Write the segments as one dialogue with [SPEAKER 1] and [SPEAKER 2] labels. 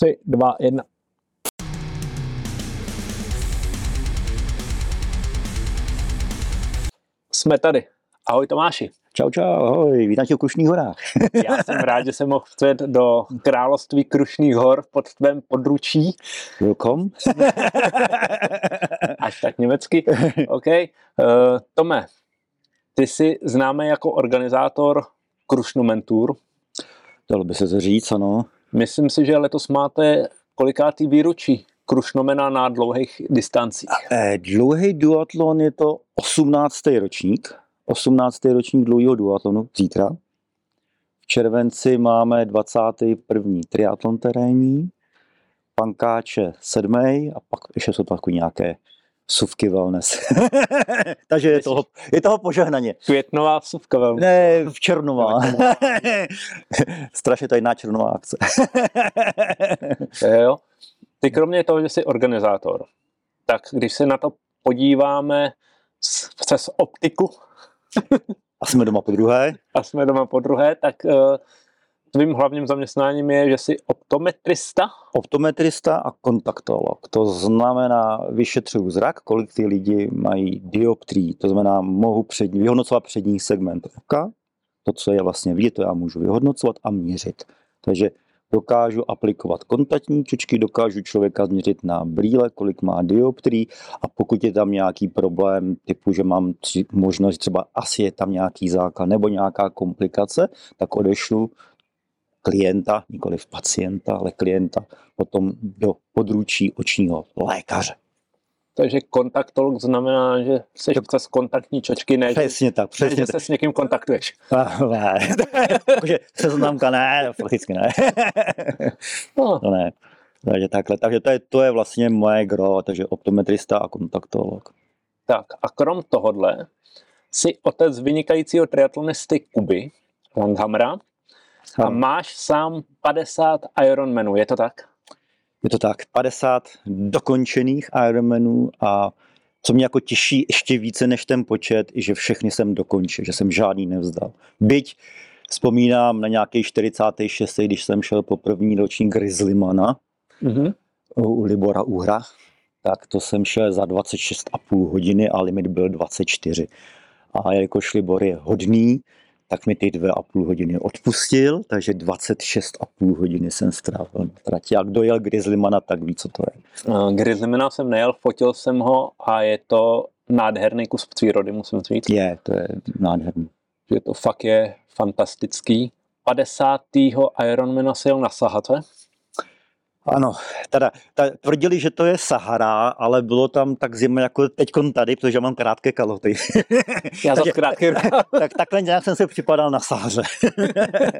[SPEAKER 1] 3, 2, 1. Jsme tady. Ahoj Tomáši.
[SPEAKER 2] Čau, čau, ahoj, vítám tě v Krušných horách.
[SPEAKER 1] Já jsem rád, že jsem mohl vjet do království Krušných hor pod tvém područí.
[SPEAKER 2] Welcome.
[SPEAKER 1] Až tak německy. OK. Uh, Tome, ty jsi známý jako organizátor Krušnomentur.
[SPEAKER 2] Dalo by se to říct, ano.
[SPEAKER 1] Myslím si, že letos máte kolikátý výročí Krušnomena na dlouhých distancích.
[SPEAKER 2] Eh, dlouhý duatlon je to 18. ročník. 18. ročník dlouhého duatlonu zítra. V červenci máme 21. triatlon terénní, pankáče 7. a pak ještě jsou takový nějaké suvky wellness. Takže je toho, je toho požehnaně.
[SPEAKER 1] Květnová suvka wellness.
[SPEAKER 2] Ne, v červnová. Strašně tajná červnová akce.
[SPEAKER 1] jo. Ty kromě toho, že jsi organizátor, tak když se na to podíváme přes optiku,
[SPEAKER 2] a jsme doma po druhé.
[SPEAKER 1] A jsme doma po druhé, tak uh, tvým hlavním zaměstnáním je, že jsi optometrista?
[SPEAKER 2] Optometrista a kontaktolog. To znamená, vyšetřuju zrak, kolik ty lidi mají dioptrii. To znamená, mohu před, vyhodnocovat přední segment oka. To, co je vlastně vidět, to já můžu vyhodnocovat a měřit. Takže dokážu aplikovat kontaktní čočky, dokážu člověka změřit na brýle, kolik má dioptrií a pokud je tam nějaký problém typu, že mám tři, možnost, třeba asi je tam nějaký základ nebo nějaká komplikace, tak odešlu klienta, nikoli pacienta, ale klienta potom do područí očního lékaře.
[SPEAKER 1] Takže kontaktolog znamená, že jsi přes kontaktní čočky, ne,
[SPEAKER 2] přesně tak, přesně
[SPEAKER 1] ne, že se s někým kontaktuješ.
[SPEAKER 2] ne, takže seznamka ne, fakticky ne. no. To ne. Takže takhle, takže to je, to je vlastně moje gro, takže optometrista a kontaktolog.
[SPEAKER 1] Tak a krom tohodle jsi otec vynikajícího triatlonisty Kuby Langhamra a máš sám 50 Ironmanů, je to tak?
[SPEAKER 2] Je to tak, 50 dokončených Ironmanů a co mě jako těší ještě více než ten počet, je, že všechny jsem dokončil, že jsem žádný nevzdal. Byť vzpomínám na nějaký 46, když jsem šel po první ročník Grizzlymana mm-hmm. u Libora Uhra, tak to jsem šel za 26,5 hodiny a limit byl 24. A jelikož Libor je hodný, tak mi ty dvě a půl hodiny odpustil, takže 26 a půl hodiny jsem strávil na trati. A kdo jel Grizzlymana, tak ví, co to je.
[SPEAKER 1] Grizzlymana jsem nejel, fotil jsem ho a je to nádherný kus přírody, musím říct.
[SPEAKER 2] Je, to je nádherný.
[SPEAKER 1] Že to fakt je fantastický. 50. Ironmana si jel na Sahatve.
[SPEAKER 2] Ano, teda, ta, tvrdili, že to je Sahara, ale bylo tam tak zima jako teď tady, protože mám krátké kaloty.
[SPEAKER 1] Já za krátké
[SPEAKER 2] tak, takhle nějak jsem se připadal na Sahaře.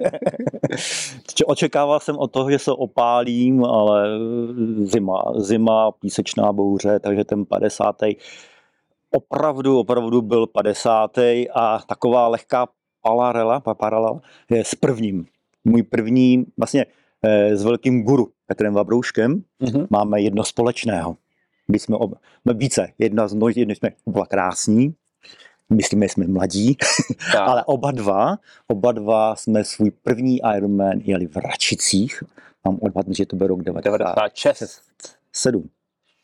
[SPEAKER 2] Očekával jsem od toho, že se opálím, ale zima, zima, písečná bouře, takže ten 50. opravdu, opravdu byl 50. a taková lehká paralela, paralela je s prvním. Můj první, vlastně Eh, s velkým guru Petrem Vabrouškem mm-hmm. máme jedno společného. My jsme ob, no více, jedna z množ, jedno jsme oba krásní, myslíme, že jsme mladí, ale oba dva, oba dva jsme svůj první Ironman jeli v Račicích. Mám odhadnout, že to byl rok 96. 7.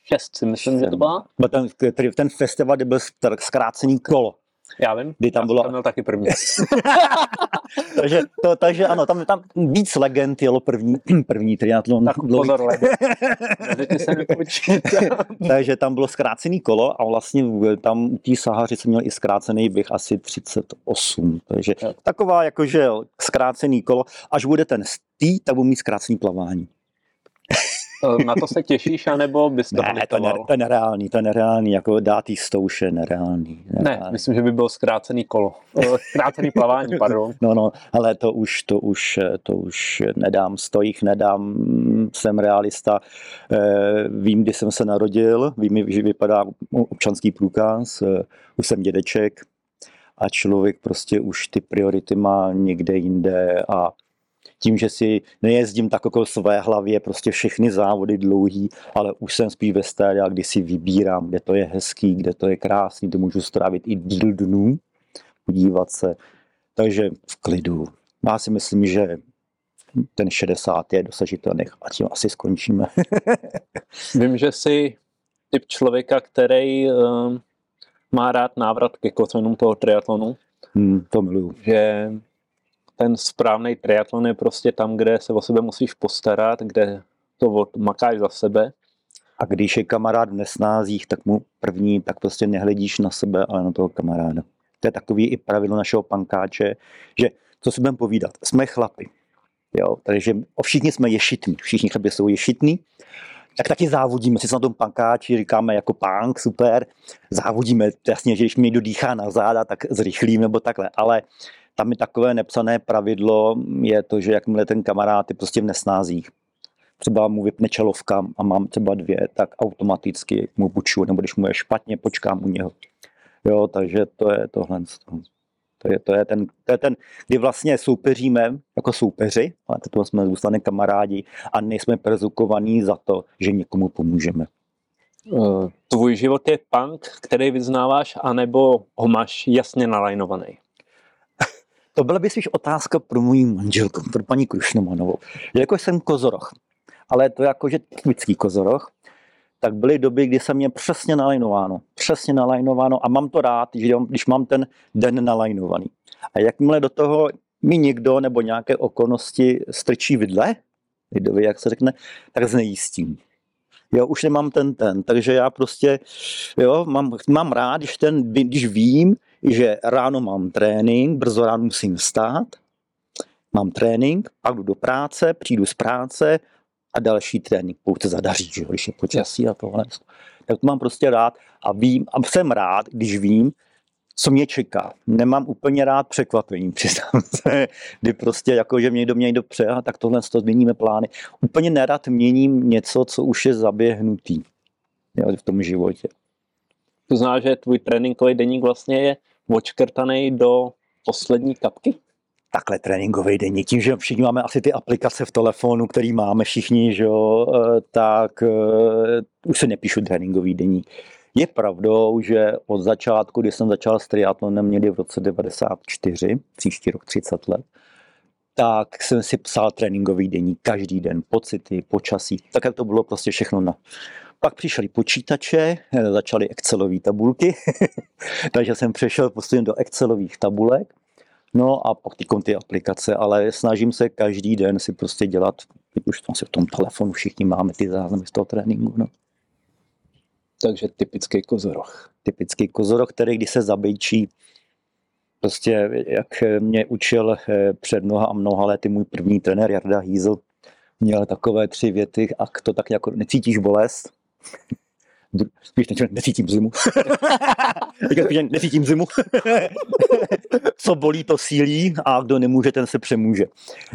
[SPEAKER 1] 6 si myslím, 7. že to byla.
[SPEAKER 2] Ten, ten festival, kde byl zkrácený kolo.
[SPEAKER 1] Já vím,
[SPEAKER 2] kdy tam
[SPEAKER 1] já
[SPEAKER 2] bylo...
[SPEAKER 1] tam měl taky první.
[SPEAKER 2] takže, to, takže ano, tam, tam víc legend jelo první, první triatlon.
[SPEAKER 1] Tak pozor,
[SPEAKER 2] takže tam bylo zkrácený kolo a vlastně tam u té Sahaři jsem měl i zkrácený běh asi 38. Takže jo. taková jakože zkrácený kolo. Až bude ten stý, tak budu mít zkrácený plavání.
[SPEAKER 1] Eh, na to se těšíš, anebo bys to
[SPEAKER 2] Ne, to, ne, to je nereálný, to je nereálný, jako dát jí stouš je nereálný,
[SPEAKER 1] nereálný. Ne, myslím, že by bylo zkrácený kolo, eh, zkrácený plavání, pardon.
[SPEAKER 2] No, no, ale to už, to už, to už nedám, stojích nedám, jsem realista, eh, vím, kdy jsem se narodil, vím, že vypadá občanský průkaz, už jsem dědeček, a člověk prostě už ty priority má někde jinde a tím, že si nejezdím tak jako své hlavě prostě všechny závody dlouhý, ale už jsem spíš ve stádiu, kdy si vybírám, kde to je hezký, kde to je krásný, kde můžu strávit i díl dnů, podívat se. Takže v klidu. Já si myslím, že ten 60 je dosažitelný a tím asi skončíme.
[SPEAKER 1] Vím, že jsi typ člověka, který uh, má rád návrat ke kořenům toho triatlonu.
[SPEAKER 2] Hmm, to miluju.
[SPEAKER 1] Že ten správný triatlon je prostě tam, kde se o sebe musíš postarat, kde to makáš za sebe.
[SPEAKER 2] A když je kamarád v nesnázích, tak mu první, tak prostě nehledíš na sebe, ale na toho kamaráda. To je takový i pravidlo našeho pankáče, že co si budeme povídat, jsme chlapi. Jo, takže všichni jsme ješitní, všichni chlapi jsou ješitní, tak taky závodíme, si na tom pankáči říkáme jako pánk, super, závodíme, jasně, že když mi dodýchá na záda, tak zrychlím nebo takhle, ale tam je takové nepsané pravidlo, je to, že jakmile ten kamarád je prostě v nesnázích, třeba mu vypne čelovka a mám třeba dvě, tak automaticky mu buču, nebo když mu je špatně, počkám u něho. Jo, takže to je tohle. To je, to je, ten, to je ten, kdy vlastně soupeříme jako soupeři, ale to jsme zůstane kamarádi a nejsme prezukovaní za to, že někomu pomůžeme.
[SPEAKER 1] Eh, tvůj život je punk, který vyznáváš, anebo ho máš jasně nalajnovaný?
[SPEAKER 2] To byla by spíš otázka pro můj manželku, pro paní Krušnomanovou. Jako jsem kozoroch, ale to je jako, že typický kozoroch, tak byly doby, kdy jsem mě přesně nalajnováno. Přesně nalajnováno a mám to rád, když mám ten den nalajnovaný. A jakmile do toho mi někdo nebo nějaké okolnosti strčí vidle, lidově, jak se řekne, tak znejistím. Jo, už nemám ten ten, takže já prostě, jo, mám, mám rád, když, ten, když vím, že ráno mám trénink, brzo ráno musím vstát, mám trénink, pak jdu do práce, přijdu z práce, a další trénink, pokud se zadaří, že, když je počasí a tohle. Tak to mám prostě rád a vím, a jsem rád, když vím, co mě čeká. Nemám úplně rád překvapení, přiznám se, kdy prostě jako, že mě někdo mě někdo pře, a tak tohle to změníme plány. Úplně nerad měním něco, co už je zaběhnutý jo, v tom životě.
[SPEAKER 1] To znamená, že tvůj tréninkový deník vlastně je očkrtaný do poslední kapky?
[SPEAKER 2] takhle tréninkový denní. Tím, že všichni máme asi ty aplikace v telefonu, který máme všichni, že eh, tak uh, už se nepíšu tréninkový denní. Je pravdou, že od začátku, kdy jsem začal s triatlonem někdy v roce 94, příští rok 30 let, tak jsem si psal tréninkový denní každý den, pocity, počasí, tak jak to bylo prostě všechno na. Pak přišly počítače, eh, začaly Excelové tabulky, takže jsem přešel prostě do Excelových tabulek No a pak ty ty aplikace, ale snažím se každý den si prostě dělat, už vlastně v tom telefonu všichni máme ty záznamy z toho tréninku. No.
[SPEAKER 1] Takže typický kozoroch.
[SPEAKER 2] Typický kozoroch, který když se zabejčí, prostě jak mě učil eh, před mnoha a mnoha lety můj první trenér Jarda Hýzl, měl takové tři věty, a to tak jako necítíš bolest, spíš než necítím zimu. necítím zimu. Co bolí, to sílí a kdo nemůže, ten se přemůže.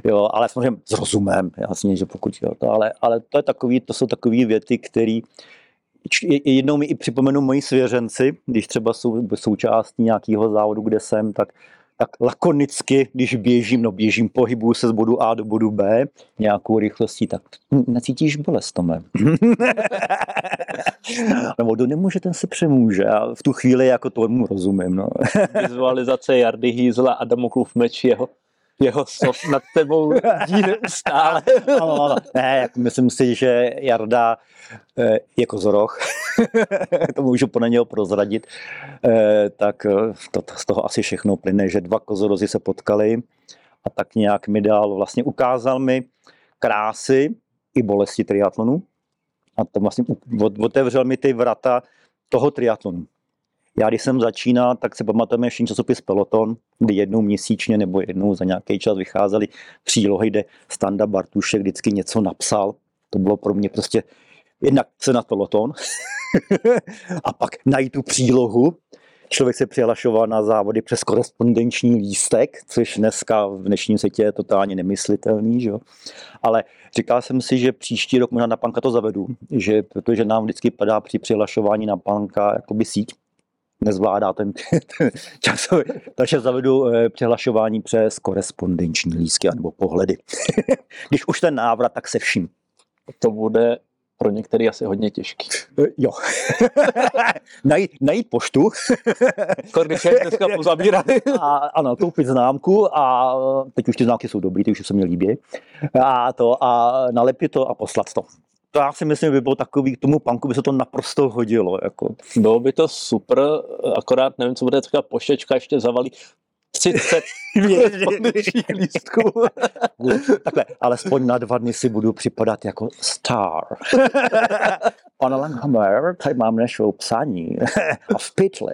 [SPEAKER 2] Jo, ale samozřejmě s rozumem, jasně, že pokud jo, to, ale, ale to, je takový, to jsou takové věty, které jednou mi i připomenu moji svěřenci, když třeba jsou součástí nějakého závodu, kde jsem, tak tak lakonicky, když běžím, no běžím, pohybuju se z bodu A do bodu B nějakou rychlostí, tak necítíš bolest, Tome. Nebo to nemůže, ten se přemůže. A v tu chvíli jako tomu rozumím. No.
[SPEAKER 1] Vizualizace Jardy Hýzla a Damoklův meč jeho jeho sof nad tebou stále.
[SPEAKER 2] ano, ano. Ne, jak myslím si, že Jarda je jako zroch, to můžu po něho prozradit, eh, tak eh, to, z toho asi všechno plyne, že dva kozorozy se potkali a tak nějak mi dal, vlastně ukázal mi krásy i bolesti triatlonu a to vlastně otevřel mi ty vrata toho triatlonu. Já když jsem začínal, tak se pamatujeme všichni časopis Peloton, kdy jednou měsíčně nebo jednou za nějaký čas vycházely přílohy, kde Standa Bartušek vždycky něco napsal. To bylo pro mě prostě jednak se na Peloton a pak najít tu přílohu. Člověk se přihlašoval na závody přes korespondenční lístek, což dneska v dnešním světě je totálně nemyslitelný. Že? Ale říkal jsem si, že příští rok možná na panka to zavedu, že, protože nám vždycky padá při přihlašování na panka jakoby síť, nezvládá ten, ten časový. Takže zavedu eh, přihlašování přes korespondenční lístky nebo pohledy. Když už ten návrat, tak se vším.
[SPEAKER 1] To bude pro některý asi hodně těžký.
[SPEAKER 2] Jo. najít, najít poštu.
[SPEAKER 1] Když je dneska pozabírali.
[SPEAKER 2] a, ano, koupit známku a teď už ty známky jsou dobrý, ty už se mi líbí. A to a nalepit to a poslat to to já si myslím, by bylo takový, k tomu punku by se to naprosto hodilo. Jako.
[SPEAKER 1] Bylo by to super, akorát nevím, co bude taková pošečka, ještě zavalí 30 podpůrných lístků.
[SPEAKER 2] Takhle, alespoň na dva dny si budu připadat jako star. Pane Langhammer, tady mám našou psaní. A v pytli.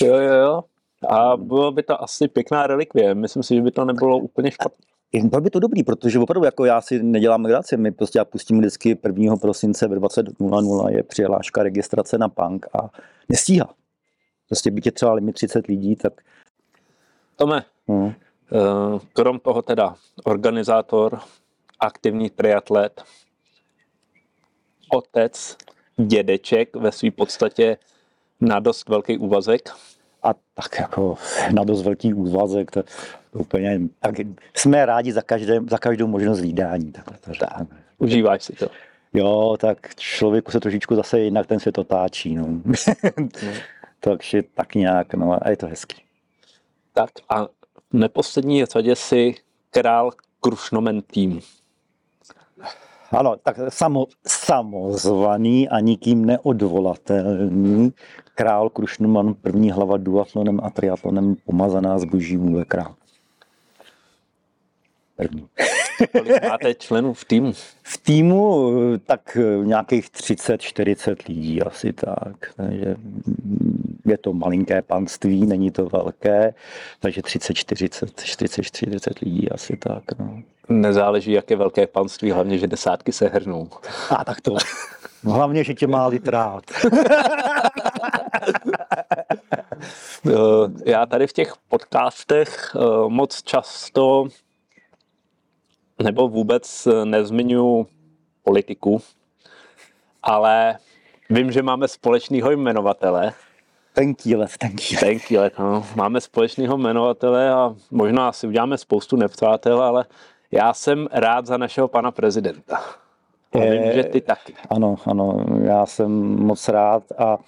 [SPEAKER 1] jo, jo, jo. A bylo by to asi pěkná relikvie. Myslím si, že by to nebylo úplně špatné.
[SPEAKER 2] Bylo by to dobrý, protože opravdu jako já si nedělám legraci, my prostě já pustím vždycky 1. prosince ve 20.00 je přihláška registrace na punk a nestíhá. Prostě byť je třeba limit 30 lidí, tak...
[SPEAKER 1] Tome, hmm. krom toho teda organizátor, aktivní triatlet, otec, dědeček ve své podstatě na dost velký úvazek.
[SPEAKER 2] A tak jako na dost velký úvazek, to, to úplně, tak jsme rádi za, každé, za každou možnost výdání. Tak, to tak.
[SPEAKER 1] Užíváš si to.
[SPEAKER 2] Jo, tak člověku se trošičku zase jinak ten svět otáčí. No. no. Takže tak nějak, no a je to hezký.
[SPEAKER 1] Tak a v neposlední řadě si král Krušnomen tým.
[SPEAKER 2] Ano, tak samo, samozvaný a nikým neodvolatelný král Krušnoman, první hlava duatlonem a triatlonem pomazaná zboží vůle král.
[SPEAKER 1] První. Kolik máte členů v týmu?
[SPEAKER 2] V týmu tak nějakých 30-40 lidí asi tak. Takže je to malinké panství, není to velké, takže 30-40, 40-40 lidí asi tak. No.
[SPEAKER 1] Nezáleží, jaké velké panství, hlavně, že desátky se hrnou.
[SPEAKER 2] A tak to. Hlavně, že tě má litrát.
[SPEAKER 1] Já tady v těch podcastech eh, moc často nebo vůbec nezmiňuji politiku, ale vím, že máme společného jmenovatele.
[SPEAKER 2] Tenký let, tenký
[SPEAKER 1] let. Tenký let, no. Máme společného jmenovatele a možná si uděláme spoustu nepřátel, ale já jsem rád za našeho pana prezidenta. A vím, že ty taky.
[SPEAKER 2] Ano, ano, já jsem moc rád a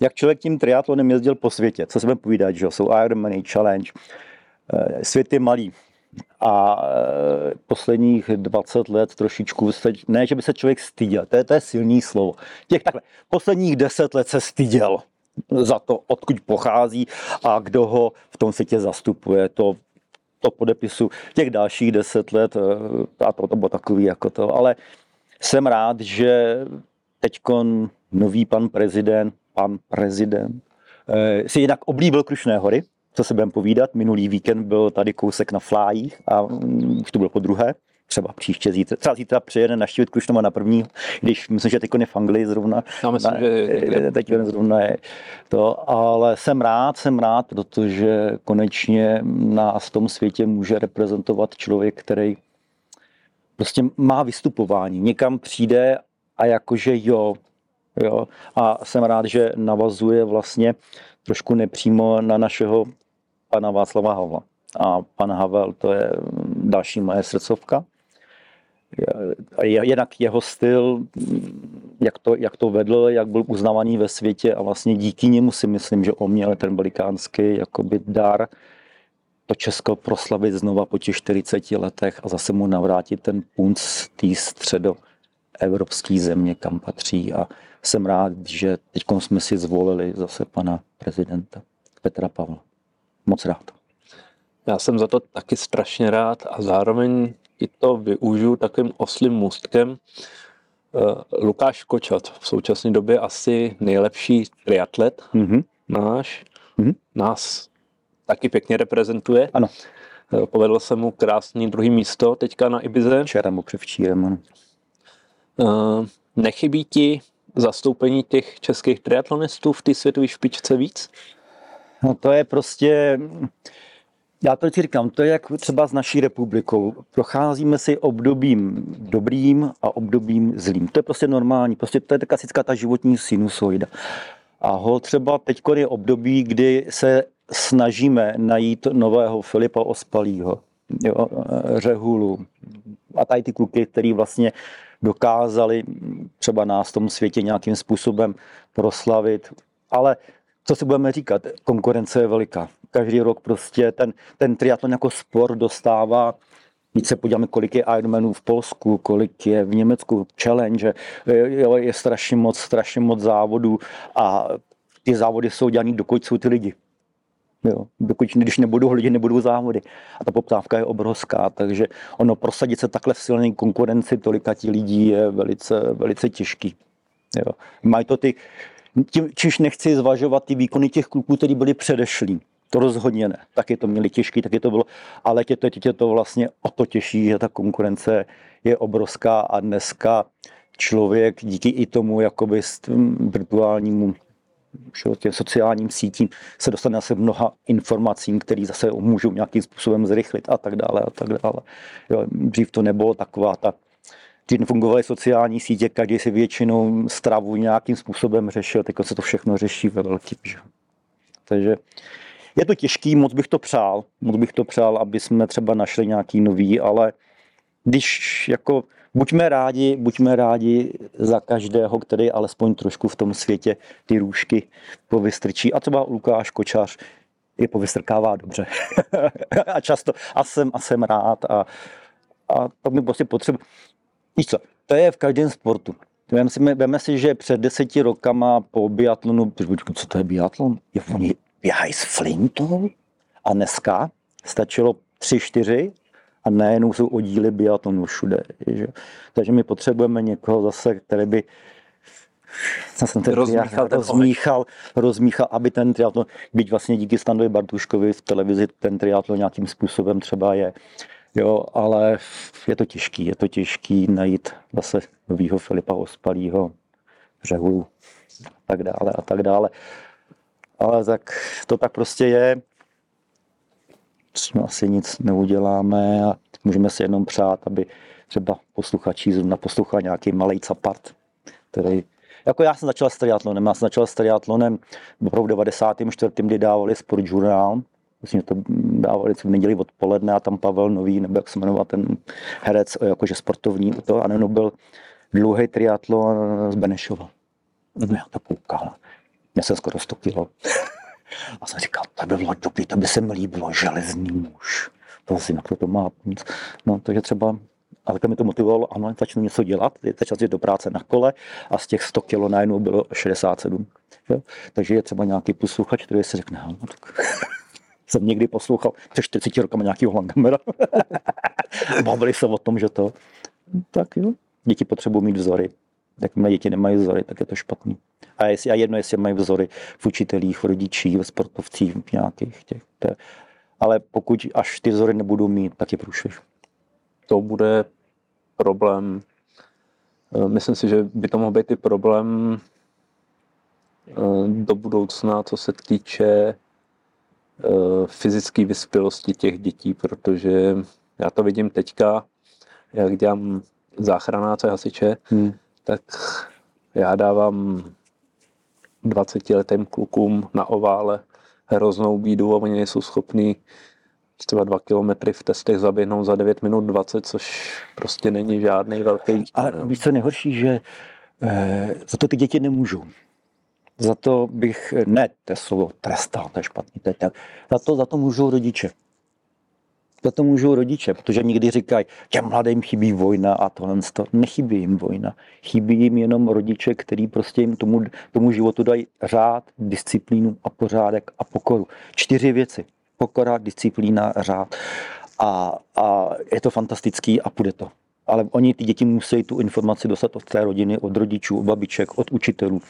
[SPEAKER 2] jak člověk tím triatlonem jezdil po světě, co se budeme povídat, že jsou Ironman Challenge, eh, svět je malý, a eh, posledních 20 let trošičku, ne, že by se člověk styděl, to je, to je silný slovo. Těch takhle, posledních 10 let se styděl za to, odkud pochází a kdo ho v tom světě zastupuje. To, to podepisu těch dalších 10 let eh, a to, to bylo takový jako to, ale jsem rád, že teď nový pan prezident, pan prezident, eh, si jinak oblíbil Krušné hory, co se budeme povídat. Minulý víkend byl tady kousek na flájích a mm, už to bylo po druhé. Třeba příště zítra, třeba zítra přijede naštívit Krušnova na první, když myslím, že teď je v Anglii zrovna.
[SPEAKER 1] Já myslím, na, že
[SPEAKER 2] teď zrovna je to, ale jsem rád, jsem rád, protože konečně nás v tom světě může reprezentovat člověk, který prostě má vystupování. Někam přijde a jakože jo, jo. A jsem rád, že navazuje vlastně trošku nepřímo na našeho pana Václava Havla. A pan Havel to je další moje srdcovka. Jednak jeho styl, jak to, jak to vedl, jak byl uznávaný ve světě a vlastně díky němu si myslím, že on měl ten velikánský jakoby dar to Česko proslavit znova po těch 40 letech a zase mu navrátit ten punc té středo evropské země, kam patří. A jsem rád, že teď jsme si zvolili zase pana prezidenta Petra Pavla. Moc rád.
[SPEAKER 1] Já jsem za to taky strašně rád a zároveň i to využiju takovým oslým můstkem. Eh, Lukáš Kočat v současné době asi nejlepší triatlet mm-hmm. náš. Mm-hmm. Nás taky pěkně reprezentuje.
[SPEAKER 2] Ano.
[SPEAKER 1] Eh, povedl se mu krásný druhý místo teďka na Ibize.
[SPEAKER 2] Včera mu převčírem, ano.
[SPEAKER 1] Eh, nechybí ti zastoupení těch českých triatlonistů v té světové špičce víc?
[SPEAKER 2] No to je prostě, já to vždycky říkám, to je jak třeba s naší republikou. Procházíme si obdobím dobrým a obdobím zlým. To je prostě normální, prostě to je klasická ta životní sinusoida. A ho třeba teď je období, kdy se snažíme najít nového Filipa Ospalího, jo, Řehulu a tady ty kluky, který vlastně dokázali třeba nás v tom světě nějakým způsobem proslavit. Ale co si budeme říkat, konkurence je veliká. Každý rok prostě ten, ten triatlon jako sport dostává Když se podíváme, kolik je Ironmanů v Polsku, kolik je v Německu challenge, je, je strašně moc, strašně moc závodů a ty závody jsou dělané, dokud jsou ty lidi. Jo, dokud, když nebudou lidi, nebudou závody. A ta poptávka je obrovská, takže ono prosadit se takhle v silné konkurenci tolika ti lidí je velice, velice těžký. Jo. Mají to ty, tím, čiž nechci zvažovat ty výkony těch kluků, kteří byli předešlí. To rozhodně ne. Taky to měli těžký, taky to bylo, ale tě to, tě to vlastně o to těší, že ta konkurence je obrovská a dneska člověk díky i tomu jakoby virtuálnímu těm sociálním sítím se dostane asi mnoha informacím, které zase můžou nějakým způsobem zrychlit a tak dále a tak dále. Jo, dřív to nebylo taková ta Dřív fungovaly sociální sítě, každý si většinou stravu nějakým způsobem řešil, teď se to všechno řeší ve velkým. Že? Takže je to těžký, moc bych to přál, moc bych to přál, aby jsme třeba našli nějaký nový, ale když jako buďme rádi, buďme rádi za každého, který alespoň trošku v tom světě ty růžky povystrčí. A třeba Lukáš Kočář je povystrkává dobře. a často, a jsem, a jsem rád. A, a to mi prostě potřebuji. Víš co, to je v každém sportu. Veme si, veme si, že před deseti rokama po biatlonu, co to je biatlon? Je, oni běhají s flintou a dneska stačilo tři, čtyři a nejenom jsou oddíly biatlonu všude. Že? Takže my potřebujeme někoho zase, který by
[SPEAKER 1] jsem ten rozmíchal,
[SPEAKER 2] rozmíchal, rozmíchal, aby ten triatlon, byť vlastně díky Standovi Bartuškovi v televizi ten triatlon nějakým způsobem třeba je, jo, ale je to těžký, je to těžký najít zase novýho Filipa Ospalýho, Řehulu a tak dále a tak dále. Ale tak to tak prostě je s tím asi nic neuděláme a můžeme si jenom přát, aby třeba posluchači zrovna poslouchali nějaký malý capart, který jako já jsem začal s triatlonem, já jsem začal s triatlonem v 94. kdy dávali Sport Journal, Myslím, že to dávali v neděli odpoledne a tam Pavel Nový, nebo jak se jmenoval ten herec, jakože sportovní, to, a nebo byl dlouhý triatlon z Benešova. No, já to koukal. Já jsem skoro 100 kilo. A jsem říkal, to by bylo dobrý, to by se mi líbilo, železný muž. To asi na to má. No, takže třeba ale to mi to motivovalo, ano, začnu něco dělat, začal jít do práce na kole a z těch 100 kg najednou bylo 67. Jo? Takže je třeba nějaký posluchač, který si řekne, no, tak jsem někdy poslouchal před 40 rokama nějakýho Langamera. Bavili se o tom, že to, tak jo, děti potřebují mít vzory. Jakmile děti nemají vzory, tak je to špatný. A, jestli, a jedno, jestli mají vzory v učitelích, v rodičích, v sportovcích, v nějakých těch. To, ale pokud až ty vzory nebudou mít, tak je průšvih.
[SPEAKER 1] To bude problém. Eh, myslím si, že by to mohl být i problém eh, do budoucna, co se týče eh, fyzické vyspělosti těch dětí, protože já to vidím teďka, jak dělám záchranáce hasiče, hmm. Tak já dávám 20 letým klukům na ovále hroznou bídu a oni nejsou schopní třeba dva kilometry v testech zaběhnout za 9 minut 20, což prostě není žádný velký...
[SPEAKER 2] Ale víš, co nejhorší, že e, za to ty děti nemůžou. Za to bych, ne, to slovo trestal, to je špatný, to je. Za to, za to můžou rodiče za to můžou rodiče, protože někdy říkají, těm mladým chybí vojna a tohle. To. Nechybí jim vojna. Chybí jim jenom rodiče, který prostě jim tomu, tomu životu dají řád, disciplínu a pořádek a pokoru. Čtyři věci. Pokora, disciplína, řád. A, a je to fantastický a půjde to. Ale oni, ty děti, musí tu informaci dostat od té rodiny, od rodičů, od babiček, od učitelů.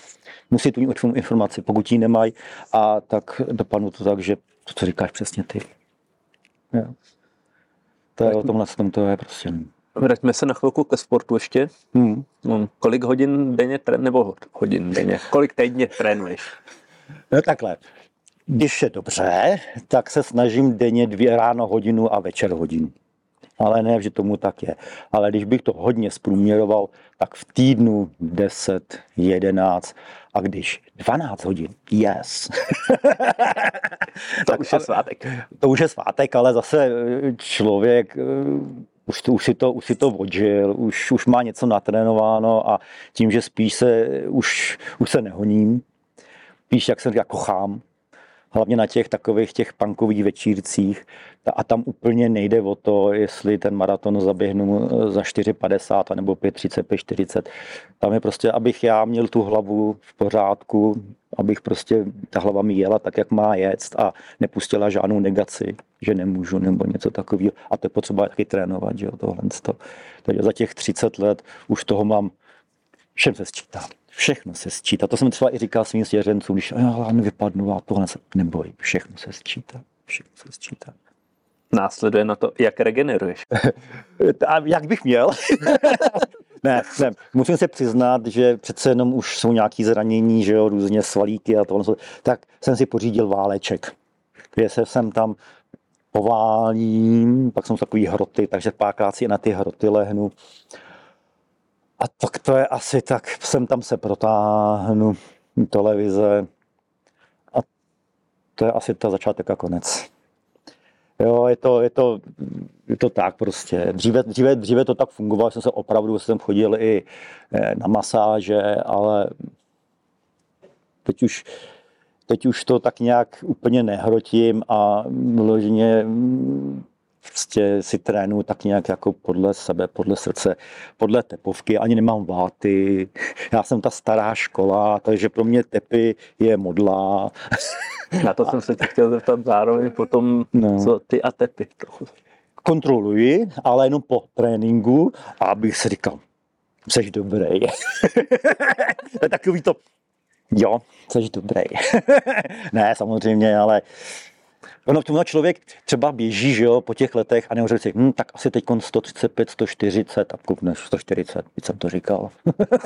[SPEAKER 2] Musí tu informaci, pokud ji nemají, a tak dopadnu to tak, že to, co říkáš přesně ty. Jo. To je o tomhle tom, to je prostě...
[SPEAKER 1] Vraťme se na chvilku ke sportu ještě. Hmm. No, kolik hodin denně trénuješ, nebo hodin denně, kolik týdně trénuješ?
[SPEAKER 2] No takhle, když je dobře, tak se snažím denně dvě ráno hodinu a večer hodinu. Ale ne, že tomu tak je. Ale když bych to hodně zprůměroval, tak v týdnu 10, 11 a když 12 hodin, yes.
[SPEAKER 1] to už je svátek.
[SPEAKER 2] To už je svátek, ale zase člověk už, to, už, si to, už si to odžil, už, už má něco natrénováno a tím, že spíš se, už, už se nehoním, spíš jak se jako chám, hlavně na těch takových těch punkových večírcích a tam úplně nejde o to, jestli ten maraton zaběhnu eh, za 4,50 nebo 5,30, 5,40. Tam je prostě, abych já měl tu hlavu v pořádku, abych prostě ta hlava mi jela tak, jak má jet a nepustila žádnou negaci, že nemůžu nebo něco takového. A to je potřeba taky trénovat, že jo, tohle. Takže za těch 30 let už toho mám, všem se sčítá. Všechno se sčítá. To jsem třeba i říkal svým svěřencům, když já vypadnu a tohle se neboj. Všechno se sčítá. Všechno se sčítá.
[SPEAKER 1] Následuje na to, jak regeneruješ.
[SPEAKER 2] a jak bych měl? ne, ne, musím se přiznat, že přece jenom už jsou nějaké zranění, že jo, různě svalíky a tohle. Tak jsem si pořídil váleček. Kde se jsem tam poválím, pak jsou takový hroty, takže párkrát si na ty hroty lehnu. A tak to je asi tak, sem tam se protáhnu, televize. A to je asi ta začátek a konec. Jo, je to, je to, je to tak prostě. Dříve, dříve, dříve to tak fungovalo, jsem se opravdu jsem chodil i eh, na masáže, ale teď už, teď už to tak nějak úplně nehrotím a vloženě prostě si trénu tak nějak jako podle sebe, podle srdce, podle tepovky, ani nemám váty. Já jsem ta stará škola, takže pro mě tepy je modla.
[SPEAKER 1] Na to jsem se tě chtěl zeptat zároveň potom, no. co ty a tepy trochu.
[SPEAKER 2] Kontroluji, ale jenom po tréninku, abych si říkal, jsi dobrý. takový to, jo, jsi dobrý. ne, samozřejmě, ale Ono, tomhle člověk třeba běží, že jo, po těch letech a neuřekl si, hm, tak asi teď 135, 140 a koukneš 140, teď jsem to říkal.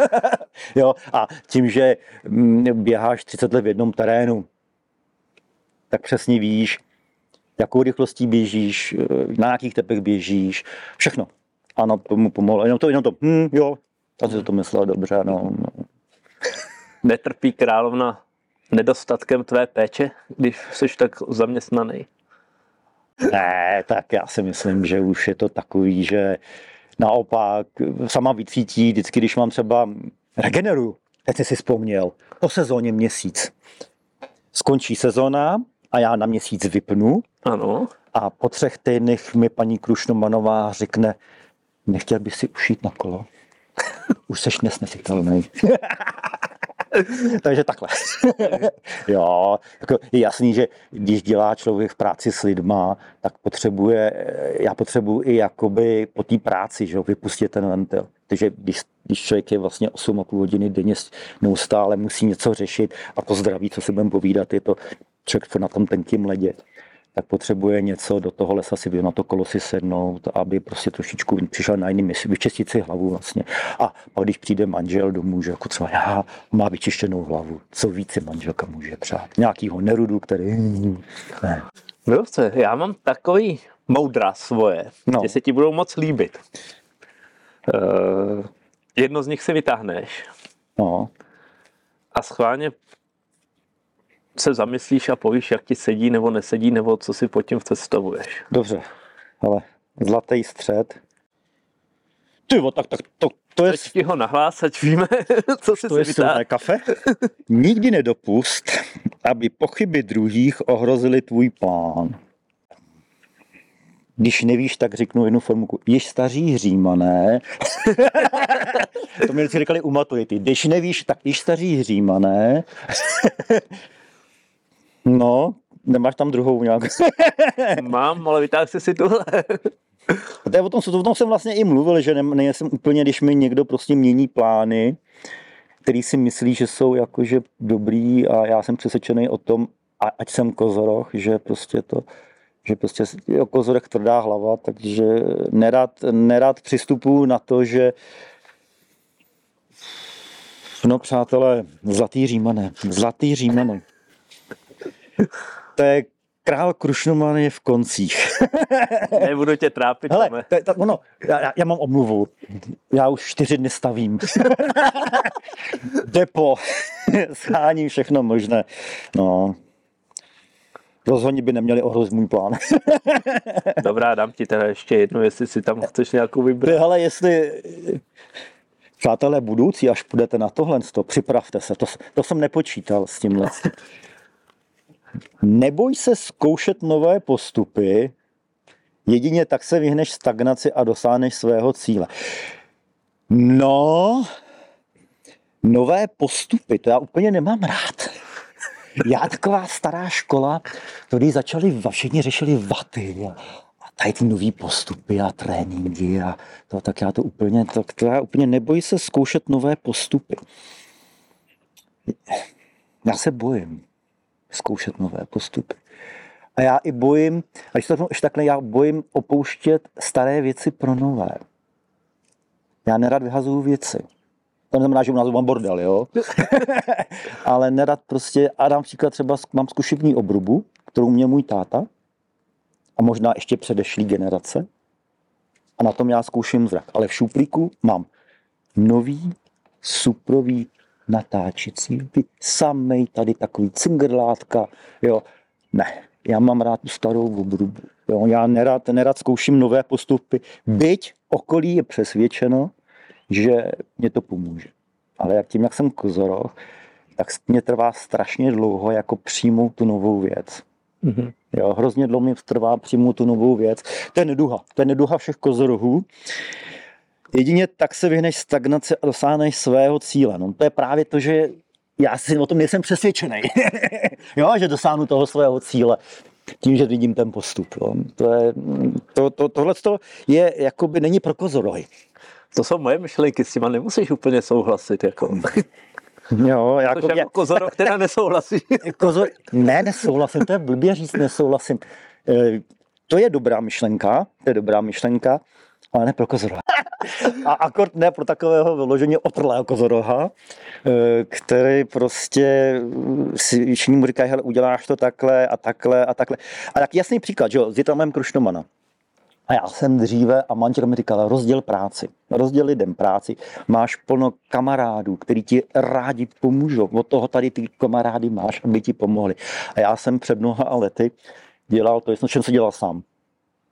[SPEAKER 2] jo, a tím, že hm, běháš 30 let v jednom terénu, tak přesně víš, jakou rychlostí běžíš, na jakých tepech běžíš, všechno. Ano, tomu pomohlo. Jenom to, jenom to, hm, jo, a to myslel dobře, no. no.
[SPEAKER 1] Netrpí královna nedostatkem tvé péče, když jsi tak zaměstnaný?
[SPEAKER 2] Ne, tak já si myslím, že už je to takový, že naopak sama vycítí vždycky, když mám třeba regeneru, teď jsi si vzpomněl, po sezóně měsíc. Skončí sezóna a já na měsíc vypnu.
[SPEAKER 1] Ano.
[SPEAKER 2] A po třech týdnech mi paní Krušnomanová řekne, nechtěl by si ušít na kolo. Už seš nesnesitelný. Takže takhle. jo, jako je jasný, že když dělá člověk v práci s lidma, tak potřebuje, já potřebuji i jakoby po té práci, že jo, vypustit ten ventil. Takže když, když člověk je vlastně 8,5 hodiny denně neustále musí něco řešit a to zdraví, co si budeme povídat, je to člověk na tom tenkým ledě tak potřebuje něco do toho lesa si na to kolo si sednout, aby prostě trošičku přišel na jiný mysl, vyčistit si hlavu vlastně. A pak když přijde manžel domů, že jako třeba já má vyčištěnou hlavu, co víc si manželka může přát. Nějakýho nerudu, který... Ne.
[SPEAKER 1] Dobře, já mám takový moudra svoje, no. že se ti budou moc líbit. Uh, jedno z nich si vytáhneš.
[SPEAKER 2] No.
[SPEAKER 1] A schválně se zamyslíš a povíš, jak ti sedí nebo nesedí, nebo co si pod tím představuješ.
[SPEAKER 2] Dobře, ale zlatý střed. Ty tak, tak to, to je...
[SPEAKER 1] Teď ti ho nahlás, ať víme, co si
[SPEAKER 2] to je kafe. Nikdy nedopust, aby pochyby druhých ohrozily tvůj plán. Když nevíš, tak řeknu jednu formulku. Již staří hřímané. to mi říkali u maturity. Když nevíš, tak již staří hřímané No, nemáš tam druhou nějak.
[SPEAKER 1] Mám, ale vytáhl jsi si tuhle.
[SPEAKER 2] to je o tom, o tom jsem vlastně i mluvil, že nejsem úplně, když mi někdo prostě mění plány, který si myslí, že jsou jakože dobrý a já jsem přesvědčený o tom, ať jsem kozoroch, že prostě to, že prostě je kozorech tvrdá hlava, takže nerad, nerad přistupuji na to, že No přátelé, zlatý římané, zlatý římané. To je král Krušnoman je v koncích.
[SPEAKER 1] Nebudu tě trápit.
[SPEAKER 2] Hele, to, to, ono, já, já mám omluvu. Já už čtyři dny stavím. Depo. Scháním všechno možné. No. rozhodně by neměli ohrozit můj plán.
[SPEAKER 1] Dobrá, dám ti teda ještě jednu, jestli si tam chceš nějakou vybrat.
[SPEAKER 2] Ale jestli, přátelé budoucí, až půjdete na tohle, to, připravte se, to, to jsem nepočítal s tímhle. Neboj se zkoušet nové postupy, jedině tak se vyhneš stagnaci a dosáhneš svého cíle. No, nové postupy, to já úplně nemám rád. Já taková stará škola, tady začali, všichni řešili vaty a, a tady ty nové postupy a tréninky a to, tak já to úplně, to, to já úplně nebojí se zkoušet nové postupy. Já se bojím zkoušet nové postupy. A já i bojím, a když to ještě takhle, já bojím opouštět staré věci pro nové. Já nerad vyhazuju věci. To neznamená, že u nás mám bordel, jo? Ale nerad prostě, a dám příklad třeba, mám zkušební obrubu, kterou měl můj táta a možná ještě předešlý generace. A na tom já zkouším zrak. Ale v šuplíku mám nový suprový natáčecí, ty samej tady takový cingrlátka, jo. Ne, já mám rád tu starou obrubu. Jo. Já nerad, nerad zkouším nové postupy, byť okolí je přesvědčeno, že mě to pomůže. Ale jak tím, jak jsem kozoroch, tak mě trvá strašně dlouho jako přijmout tu novou věc. Mm-hmm. Jo, hrozně dlouho mi trvá přijmout tu novou věc. To je neduha. To je neduha všech kozorohů. Jedině tak se vyhneš stagnaci a dosáhneš svého cíle. No, to je právě to, že já si o tom nejsem přesvědčený. jo, že dosáhnu toho svého cíle tím, že vidím ten postup. Jo. To je, to, to, tohle je, jakoby, není pro kozorohy.
[SPEAKER 1] To jsou moje myšlenky, s těma nemusíš úplně souhlasit. Jako.
[SPEAKER 2] Jo,
[SPEAKER 1] jako, Což jako kozorok která nesouhlasí.
[SPEAKER 2] Kozor, ne, nesouhlasím, to je blbě říct, nesouhlasím. E, to je dobrá myšlenka, to je dobrá myšlenka, ale ne pro kozoroha. A akord ne pro takového vyloženě otrlého kozoroha, e, který prostě si všichni mu říkají, uděláš to takhle a takhle a takhle. A tak jasný příklad, že jo, s Jitamem Krušnomana. A já jsem dříve, a manžel mi říkal, rozděl práci, rozděl lidem práci, máš plno kamarádů, který ti rádi pomůžou, od toho tady ty kamarády máš, aby ti pomohli. A já jsem před mnoha lety dělal to, čem se dělal sám.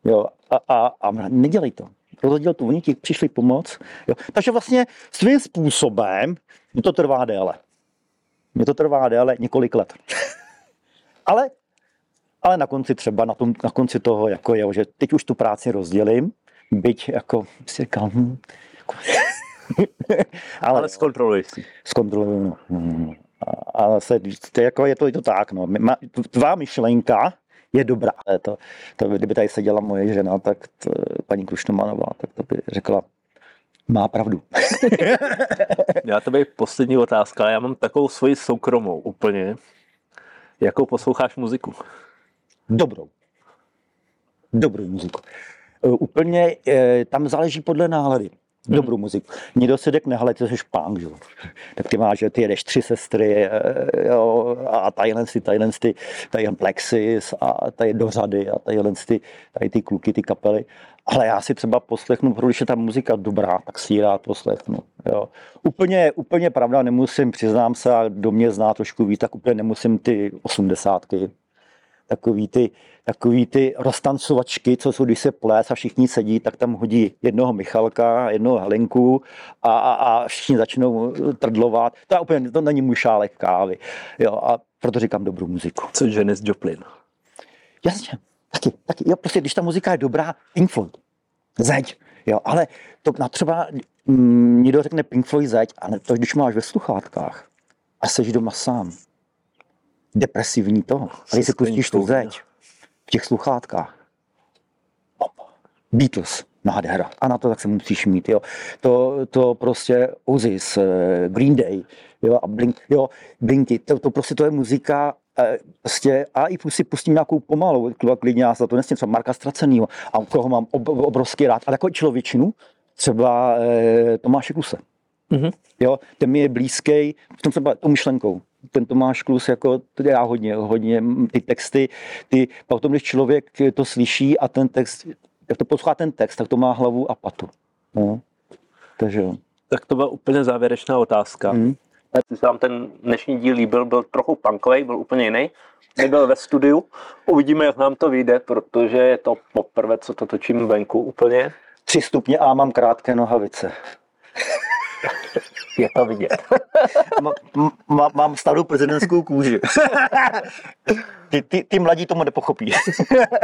[SPEAKER 2] Jo, a, a, a nedělej to. Rozděl to, oni ti přišli pomoct. Jo. Takže vlastně svým způsobem mi to trvá déle. Mně to trvá déle několik let. Ale ale na konci třeba, na, tom, na konci toho, jako je, že teď už tu práci rozdělím, byť jako si říkám, hm, jako,
[SPEAKER 1] ale, ale zkontroluji si.
[SPEAKER 2] Zkontroluji, no. Hmm. Ale se, to, jako je to, je to tak, no. Tvá myšlenka je dobrá. To, to, kdyby tady seděla moje žena, tak to, paní Krušnomanová, tak to by řekla, má pravdu.
[SPEAKER 1] já to by poslední otázka, já mám takovou svoji soukromou úplně. Jakou posloucháš muziku?
[SPEAKER 2] dobrou. Dobrou muziku. E, úplně e, tam záleží podle nálady. Hmm. Dobrou muziku. Někdo si řekne, hele, ty jsi punk, že? Tak ty máš, že ty jedeš tři sestry e, jo, a tadyhle ty, tadyhle ty, tady Plexis a tady do řady a tadyhle ty, tady ty kluky, ty kapely. Ale já si třeba poslechnu, když je ta muzika dobrá, tak si ji rád poslechnu. Jo. Úplně, úplně pravda, nemusím, přiznám se, a do mě zná trošku víc, tak úplně nemusím ty osmdesátky, takový ty, takový ty roztancovačky, co jsou, když se ples a všichni sedí, tak tam hodí jednoho Michalka, jednoho Helenku a, a, a všichni začnou trdlovat. To, je úplně, to není můj šálek kávy. Jo, a proto říkám dobrou muziku.
[SPEAKER 1] Co Janis Joplin?
[SPEAKER 2] Jasně, taky, taky. Jo, prostě, když ta muzika je dobrá, Pink Floyd, zeď. Jo, ale to na třeba mm, někdo řekne Pink Floyd zeď, ale to, když máš ve sluchátkách a jsi doma sám, depresivní to. A když si pustíš tu zeď v těch sluchátkách, Beatles, nádhera. A na to tak se musíš mít, jo. To, to prostě Ozis, eh, Green Day, jo, a Blink, jo, Blinky, to, to prostě to je muzika, eh, prostě, a i si pustím nějakou pomalou, klidně já za to nesmím, třeba Marka Stracenýho, a koho mám ob, obrovský rád, ale jako člověčinu, třeba eh, Tomáše Kluse. Mm-hmm. Jo, ten mi je blízký, v tom třeba tou myšlenkou ten Tomáš Klus, jako to dělá hodně, hodně ty texty, ty, potom když člověk to slyší a ten text, jak to poslouchá ten text, tak to má hlavu a patu. No. Takže jo.
[SPEAKER 1] Tak to byla úplně závěrečná otázka. Hmm. Jestli se vám ten dnešní díl líbil, byl trochu punkový, byl úplně jiný. Nebyl ve studiu. Uvidíme, jak nám to vyjde, protože je to poprvé, co to točím venku úplně.
[SPEAKER 2] Tři stupně a mám krátké nohavice.
[SPEAKER 1] Je to vidět.
[SPEAKER 2] má, mám starou prezidentskou kůži. ty, ty, ty mladí tomu nepochopí.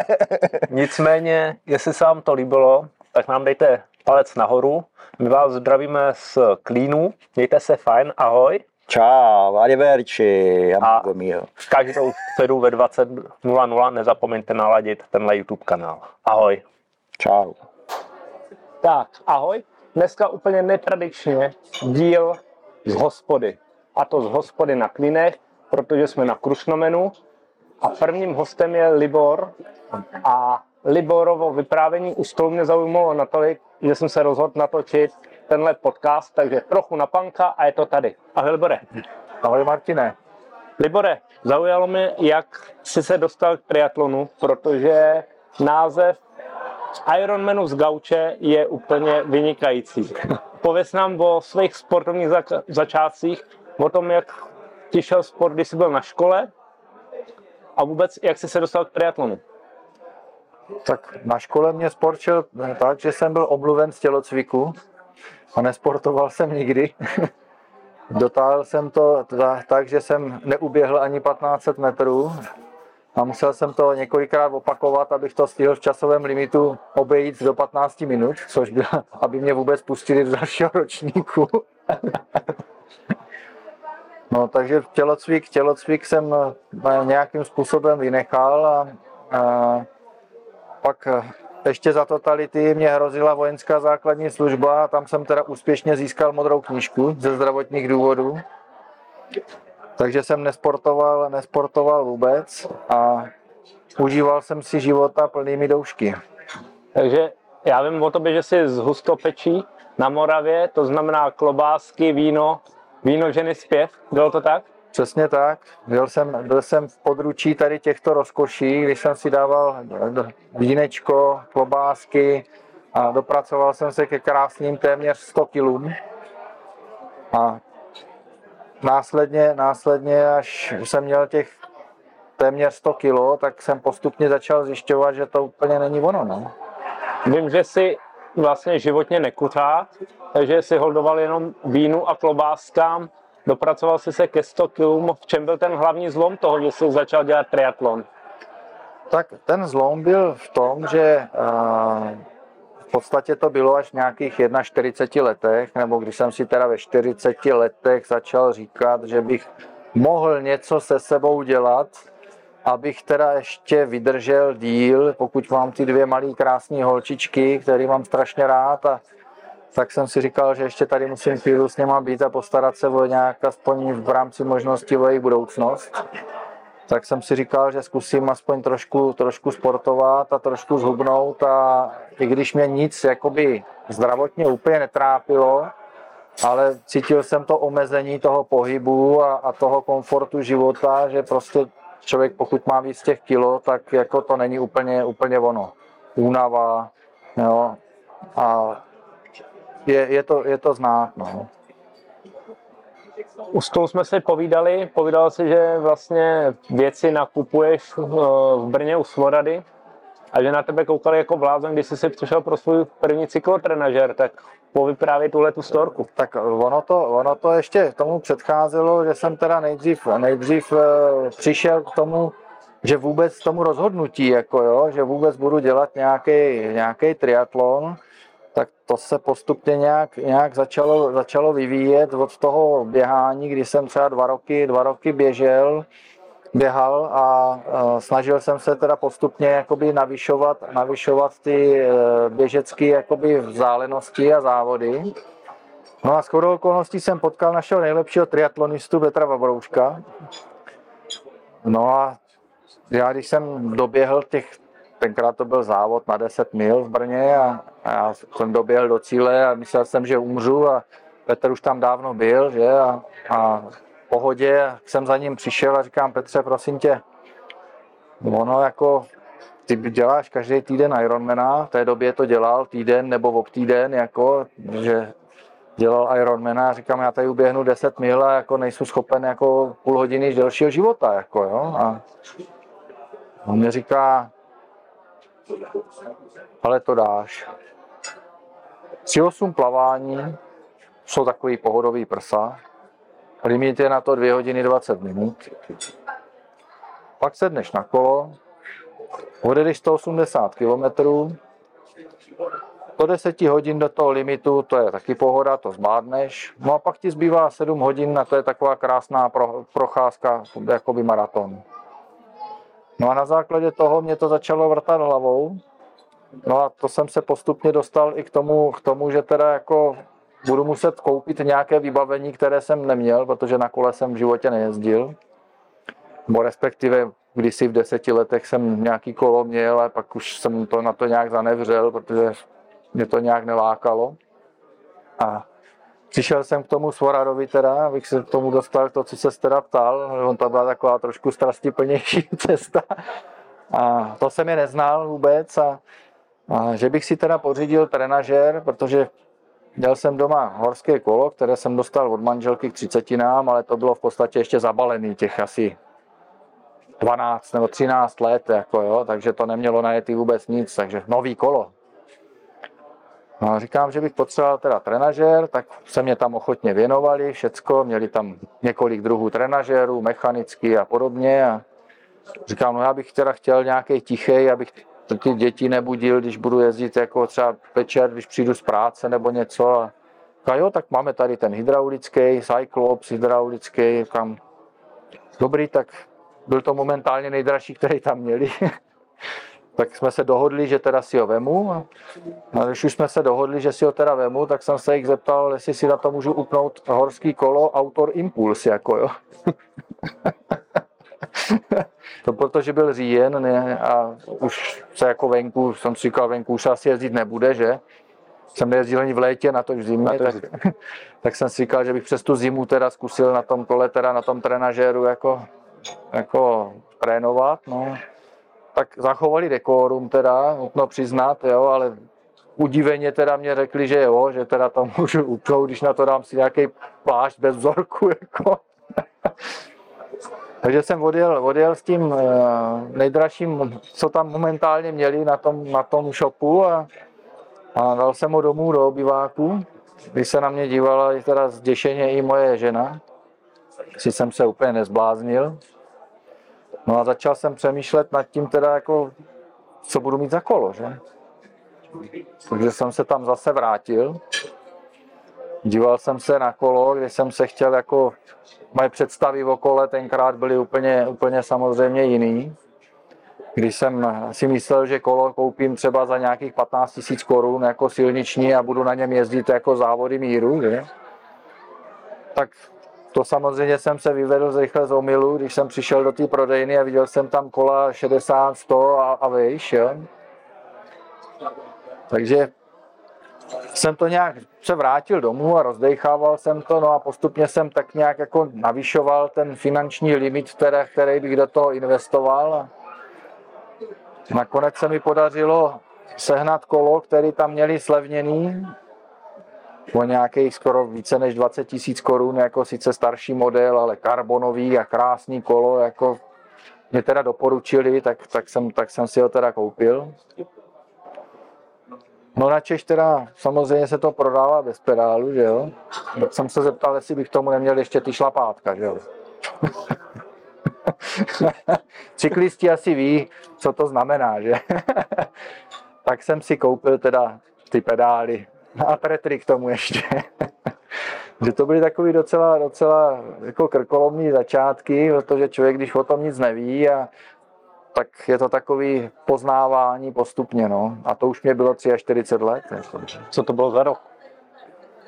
[SPEAKER 1] Nicméně, jestli se vám to líbilo, tak nám dejte palec nahoru. My vás zdravíme z Klínu. Mějte se fajn, ahoj.
[SPEAKER 2] Čau, arrivederci,
[SPEAKER 1] A každou středu ve 20.00 nezapomeňte naladit tenhle YouTube kanál. Ahoj.
[SPEAKER 2] Čau.
[SPEAKER 1] Tak, ahoj. Dneska úplně netradičně díl z hospody. A to z hospody na Klinech, protože jsme na Krušnomenu. A prvním hostem je Libor. A Liborovo vyprávění už to mě zaujalo natolik, že jsem se rozhodl natočit tenhle podcast, takže trochu na panka a je to tady. Ahoj Libore.
[SPEAKER 3] Ahoj Martine.
[SPEAKER 1] Libore, zaujalo mě, jak jsi se dostal k triatlonu, protože název Ironmanu z gauče je úplně vynikající. Pověz nám o svých sportovních zač- začátcích, o tom, jak ti šel sport, když jsi byl na škole a vůbec, jak jsi se dostal k triatlonu.
[SPEAKER 3] Tak na škole mě sport šel tak, že jsem byl omluven z tělocviku a nesportoval jsem nikdy. Dotáhl jsem to tak, že jsem neuběhl ani 1500 metrů a musel jsem to několikrát opakovat, abych to stihl v časovém limitu obejít do 15 minut, což bylo, aby mě vůbec pustili do dalšího ročníku. No, takže tělocvik, tělocvik jsem nějakým způsobem vynechal a, a pak ještě za totality mě hrozila vojenská základní služba a tam jsem teda úspěšně získal modrou knížku ze zdravotních důvodů. Takže jsem nesportoval, nesportoval vůbec a užíval jsem si života plnými doušky.
[SPEAKER 1] Takže já vím o tobě, že jsi z Hustopečí na Moravě, to znamená klobásky, víno, víno, ženy, zpěv. Bylo to tak?
[SPEAKER 3] Přesně tak. Byl jsem, byl jsem v područí tady těchto rozkoší, když jsem si dával vínečko, klobásky a dopracoval jsem se ke krásným téměř 100 kilům. A následně, následně, až jsem měl těch téměř 100 kilo, tak jsem postupně začal zjišťovat, že to úplně není ono. No.
[SPEAKER 1] Vím, že si vlastně životně nekuřák, takže si holdoval jenom vínu a klobáskám. Dopracoval jsi se ke 100 kg. V čem byl ten hlavní zlom toho, že jsi začal dělat triatlon?
[SPEAKER 3] Tak ten zlom byl v tom, že uh, v podstatě to bylo až v nějakých 41 letech, nebo když jsem si teda ve 40 letech začal říkat, že bych mohl něco se sebou dělat, abych teda ještě vydržel díl, pokud mám ty dvě malé krásné holčičky, které mám strašně rád a tak jsem si říkal, že ještě tady musím chvíli s něma být a postarat se o nějak aspoň v rámci možnosti o jejich budoucnost. Tak jsem si říkal, že zkusím aspoň trošku, trošku sportovat a trošku zhubnout a i když mě nic jakoby zdravotně úplně netrápilo, ale cítil jsem to omezení toho pohybu a, a toho komfortu života, že prostě člověk pokud má víc těch kilo, tak jako to není úplně, úplně ono. Únava, jo. A je, je, to, je to znát. No.
[SPEAKER 1] U stolu jsme si povídali, povídal si, že vlastně věci nakupuješ eh, v Brně u Smorady a že na tebe koukali jako blázen, když jsi si přišel pro svůj první cyklotrenažer, tak povyprávěj tuhle tu storku.
[SPEAKER 3] Tak ono to, ono to ještě tomu předcházelo, že jsem teda nejdřív, nejdřív eh, přišel k tomu, že vůbec tomu rozhodnutí, jako jo, že vůbec budu dělat nějaký triatlon, tak to se postupně nějak, nějak začalo, začalo vyvíjet od toho běhání, kdy jsem třeba dva roky, dva roky běžel, běhal a snažil jsem se teda postupně jakoby navyšovat, navyšovat ty e, běžecké jakoby vzdálenosti a závody. No a shodou okolností jsem potkal našeho nejlepšího triatlonistu Petra Vabrouška. No a já když jsem doběhl těch tenkrát to byl závod na 10 mil v Brně a, a já jsem doběhl do cíle a myslel jsem, že umřu a Petr už tam dávno byl, že a, a v pohodě jsem za ním přišel a říkám, Petře, prosím tě, ono jako ty děláš každý týden Ironmana, v té době to dělal týden nebo ob týden, jako, že dělal Ironmana a říkám, já tady uběhnu 10 mil a jako nejsem schopen jako půl hodiny delšího života, jako jo. A on mě říká, ale to dáš. 3-8 plavání jsou takový pohodový prsa. Limit je na to 2 hodiny 20 minut. Pak sedneš na kolo, odjedeš 180 km, do 10 hodin do toho limitu, to je taky pohoda, to zvládneš. No a pak ti zbývá 7 hodin a to je taková krásná pro, procházka, jakoby maraton. No a na základě toho mě to začalo vrtat hlavou. No a to jsem se postupně dostal i k tomu, k tomu, že teda jako budu muset koupit nějaké vybavení, které jsem neměl, protože na kole jsem v životě nejezdil. Bo respektive kdysi v deseti letech jsem nějaký kolo měl a pak už jsem to na to nějak zanevřel, protože mě to nějak nelákalo. A přišel jsem k tomu Svoradovi teda, abych se k tomu dostal to, co se teda ptal. On to byla taková trošku strastiplnější cesta. A to jsem je neznal vůbec a, a že bych si teda pořídil trenažér, protože Měl jsem doma horské kolo, které jsem dostal od manželky k třicetinám, ale to bylo v podstatě ještě zabalený těch asi 12 nebo 13 let, jako jo, takže to nemělo najetý vůbec nic, takže nový kolo. No a říkám, že bych potřeboval teda trenažér, tak se mě tam ochotně věnovali, všecko, měli tam několik druhů trenažérů, mechanický a podobně a říkám, no já bych teda chtěl nějaký tichý, abych ty děti nebudil, když budu jezdit jako třeba večer, když přijdu z práce nebo něco. A, a jo, tak máme tady ten hydraulický, Cyclops hydraulický, kam dobrý, tak byl to momentálně nejdražší, který tam měli. tak jsme se dohodli, že teda si ho vemu. A když už jsme se dohodli, že si ho teda vemu, tak jsem se jich zeptal, jestli si na to můžu upnout horský kolo Autor Impuls, jako jo. to protože byl říjen ne, a už se jako venku, jsem si říkal, venku už asi jezdit nebude, že? Jsem nejezdil ani v létě, na to v zimě, tak, tak, jsem si říkal, že bych přes tu zimu teda zkusil na tom kole, teda na tom trenažéru jako, jako trénovat, no. Tak zachovali dekorum teda, nutno přiznat, jo, ale udiveně teda mě řekli, že jo, že teda to můžu upnout, když na to dám si nějaký plášť bez vzorku, jako. Takže jsem odjel, odjel s tím eh, nejdražším, co tam momentálně měli na tom, na tom shopu a, a dal jsem ho domů do obyváku, když se na mě dívala teda zděšeně i moje žena, si jsem se úplně nezbláznil. No a začal jsem přemýšlet nad tím teda jako, co budu mít za kolo, že? Takže jsem se tam zase vrátil. Díval jsem se na kolo, kde jsem se chtěl jako moje představy o kole tenkrát byly úplně, úplně samozřejmě jiný. Když jsem si myslel, že kolo koupím třeba za nějakých 15 000 korun jako silniční a budu na něm jezdit jako závody míru, že? tak to samozřejmě jsem se vyvedl rychle z omilu, když jsem přišel do té prodejny a viděl jsem tam kola 60, 100 a, a vejš. Jo? Takže jsem to nějak se vrátil domů a rozdechával jsem to, no a postupně jsem tak nějak jako navyšoval ten finanční limit, které, který bych do toho investoval. A nakonec se mi podařilo sehnat kolo, který tam měli slevněný o nějakých skoro více než 20 tisíc korun, jako sice starší model, ale karbonový a krásný kolo, jako mě teda doporučili, tak, tak, jsem, tak jsem si ho teda koupil. No na Češ teda samozřejmě se to prodává bez pedálu, že jo. Tak jsem se zeptal, jestli bych tomu neměl ještě ty šlapátka, že jo. Cyklisti asi ví, co to znamená, že? tak jsem si koupil teda ty pedály a tretry k tomu ještě. že to byly takový docela, docela jako krkolomní začátky, protože člověk, když o tom nic neví a tak je to takový poznávání postupně, no. A to už mě bylo 43 let. Jako.
[SPEAKER 1] Co to bylo za rok?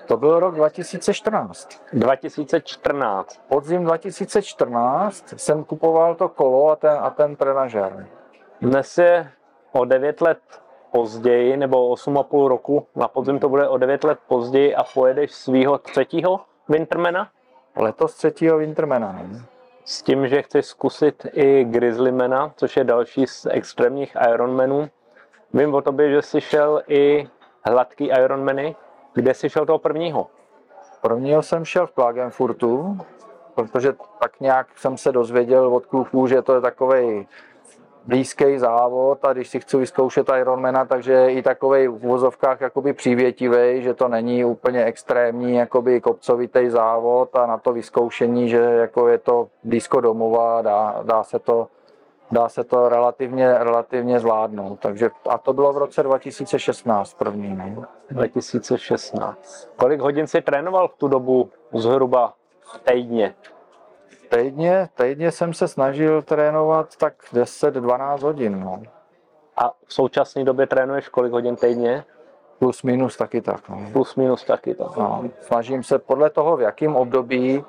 [SPEAKER 3] To byl rok 2014.
[SPEAKER 1] 2014.
[SPEAKER 3] Podzim 2014 jsem kupoval to kolo a ten, a ten trenažer.
[SPEAKER 1] Dnes je o 9 let později, nebo 8,5 roku, na podzim to bude o 9 let později a pojedeš svého třetího Wintermana?
[SPEAKER 3] Letos třetího Wintermana. Ne?
[SPEAKER 1] s tím, že chci zkusit i Grizzlymana, což je další z extrémních Ironmanů. Vím o tobě, že jsi šel i hladký Ironmany. Kde jsi šel toho prvního?
[SPEAKER 3] Prvního jsem šel v Klagenfurtu, protože tak nějak jsem se dozvěděl od kluků, že to je takový blízký závod a když si chci vyzkoušet Ironmana, takže i takový v vozovkách jakoby přívětivý, že to není úplně extrémní jakoby kopcovitý závod a na to vyzkoušení, že jako je to blízko domova, dá, dá se to dá se to relativně, relativně zvládnout. Takže, a to bylo v roce 2016 první. Ne?
[SPEAKER 1] 2016. Kolik hodin si trénoval v tu dobu zhruba týdně?
[SPEAKER 3] Týdně, týdně jsem se snažil trénovat tak 10-12 hodin. No.
[SPEAKER 1] A v současné době trénuješ kolik hodin týdně?
[SPEAKER 3] Plus minus taky tak. No.
[SPEAKER 1] Plus minus taky tak.
[SPEAKER 3] No. Snažím se podle toho, v jakém období,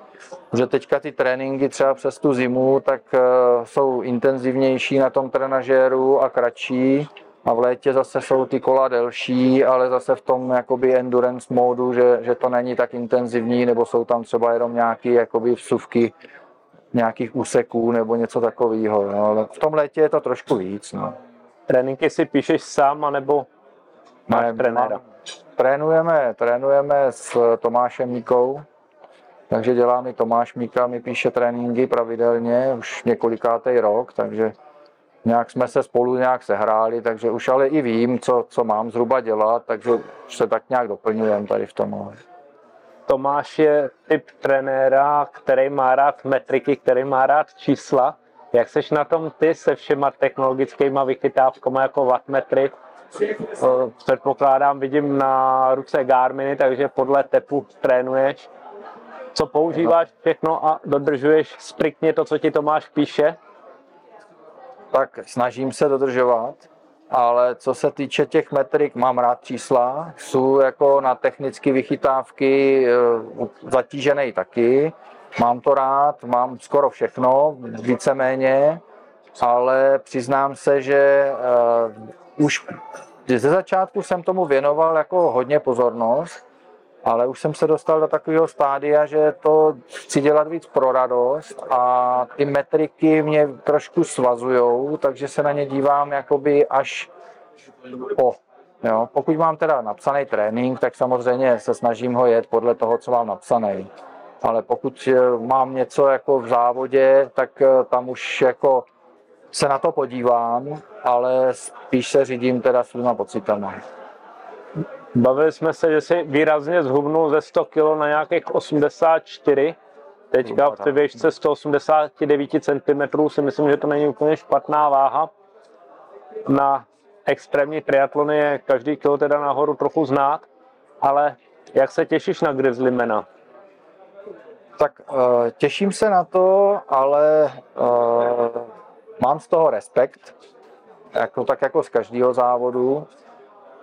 [SPEAKER 3] že teďka ty tréninky třeba přes tu zimu, tak uh, jsou intenzivnější na tom trenažéru a kratší. A v létě zase jsou ty kola delší, ale zase v tom jakoby endurance módu, že, že to není tak intenzivní, nebo jsou tam třeba jenom nějaké jakoby vsuvky nějakých úseků nebo něco takového. No. Ale v tom létě je to trošku víc. No.
[SPEAKER 1] Tréninky si píšeš sám, anebo máš ne, trenéra? Mám,
[SPEAKER 3] trénujeme, trénujeme s Tomášem Míkou, takže dělá mi Tomáš Míka, mi píše tréninky pravidelně, už několikátý rok, takže nějak jsme se spolu nějak sehráli, takže už ale i vím, co, co mám zhruba dělat, takže už se tak nějak doplňujeme tady v tom.
[SPEAKER 1] Tomáš je typ trenéra, který má rád metriky, který má rád čísla. Jak seš na tom ty se všema technologickými vychytávkami jako wattmetry? Předpokládám, vidím na ruce Garminy, takže podle tepu trénuješ. Co používáš všechno a dodržuješ striktně to, co ti Tomáš píše?
[SPEAKER 3] Tak snažím se dodržovat ale co se týče těch metrik, mám rád čísla, jsou jako na technické vychytávky eh, zatížený taky, mám to rád, mám skoro všechno, víceméně, ale přiznám se, že uh, už ze začátku jsem tomu věnoval jako hodně pozornost, ale už jsem se dostal do takového stádia, že to chci dělat víc pro radost a ty metriky mě trošku svazujou, takže se na ně dívám jakoby až po. Jo. Pokud mám teda napsaný trénink, tak samozřejmě se snažím ho jet podle toho, co mám napsaný. Ale pokud eh, mám něco jako v závodě, tak eh, tam už jako se na to podívám, ale spíš se řídím teda svýma pocitama.
[SPEAKER 1] Bavili jsme se, že si výrazně zhubnul ze 100 kg na nějakých 84. Teďka v té výšce 189 cm si myslím, že to není úplně špatná váha. Na extrémní triatlony je každý kilo teda nahoru trochu znát, ale jak se těšíš na Grizzlymana?
[SPEAKER 3] Tak uh, těším se na to, ale uh, mám z toho respekt, jako, tak jako z každého závodu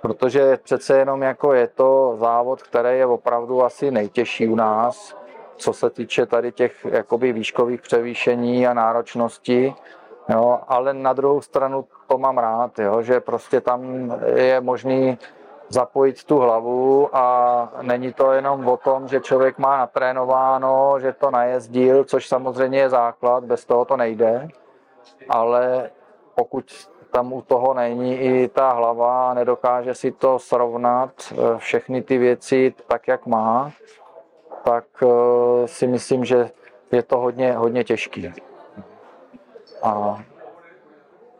[SPEAKER 3] protože přece jenom jako je to závod, který je opravdu asi nejtěžší u nás, co se týče tady těch jakoby výškových převýšení a náročnosti. Jo, ale na druhou stranu to mám rád, jo, že prostě tam je možný zapojit tu hlavu a není to jenom o tom, že člověk má natrénováno, že to najezdil, což samozřejmě je základ, bez toho to nejde, ale pokud tam u toho není i ta hlava, nedokáže si to srovnat, eh, všechny ty věci tak, jak má, tak eh, si myslím, že je to hodně, hodně těžký. A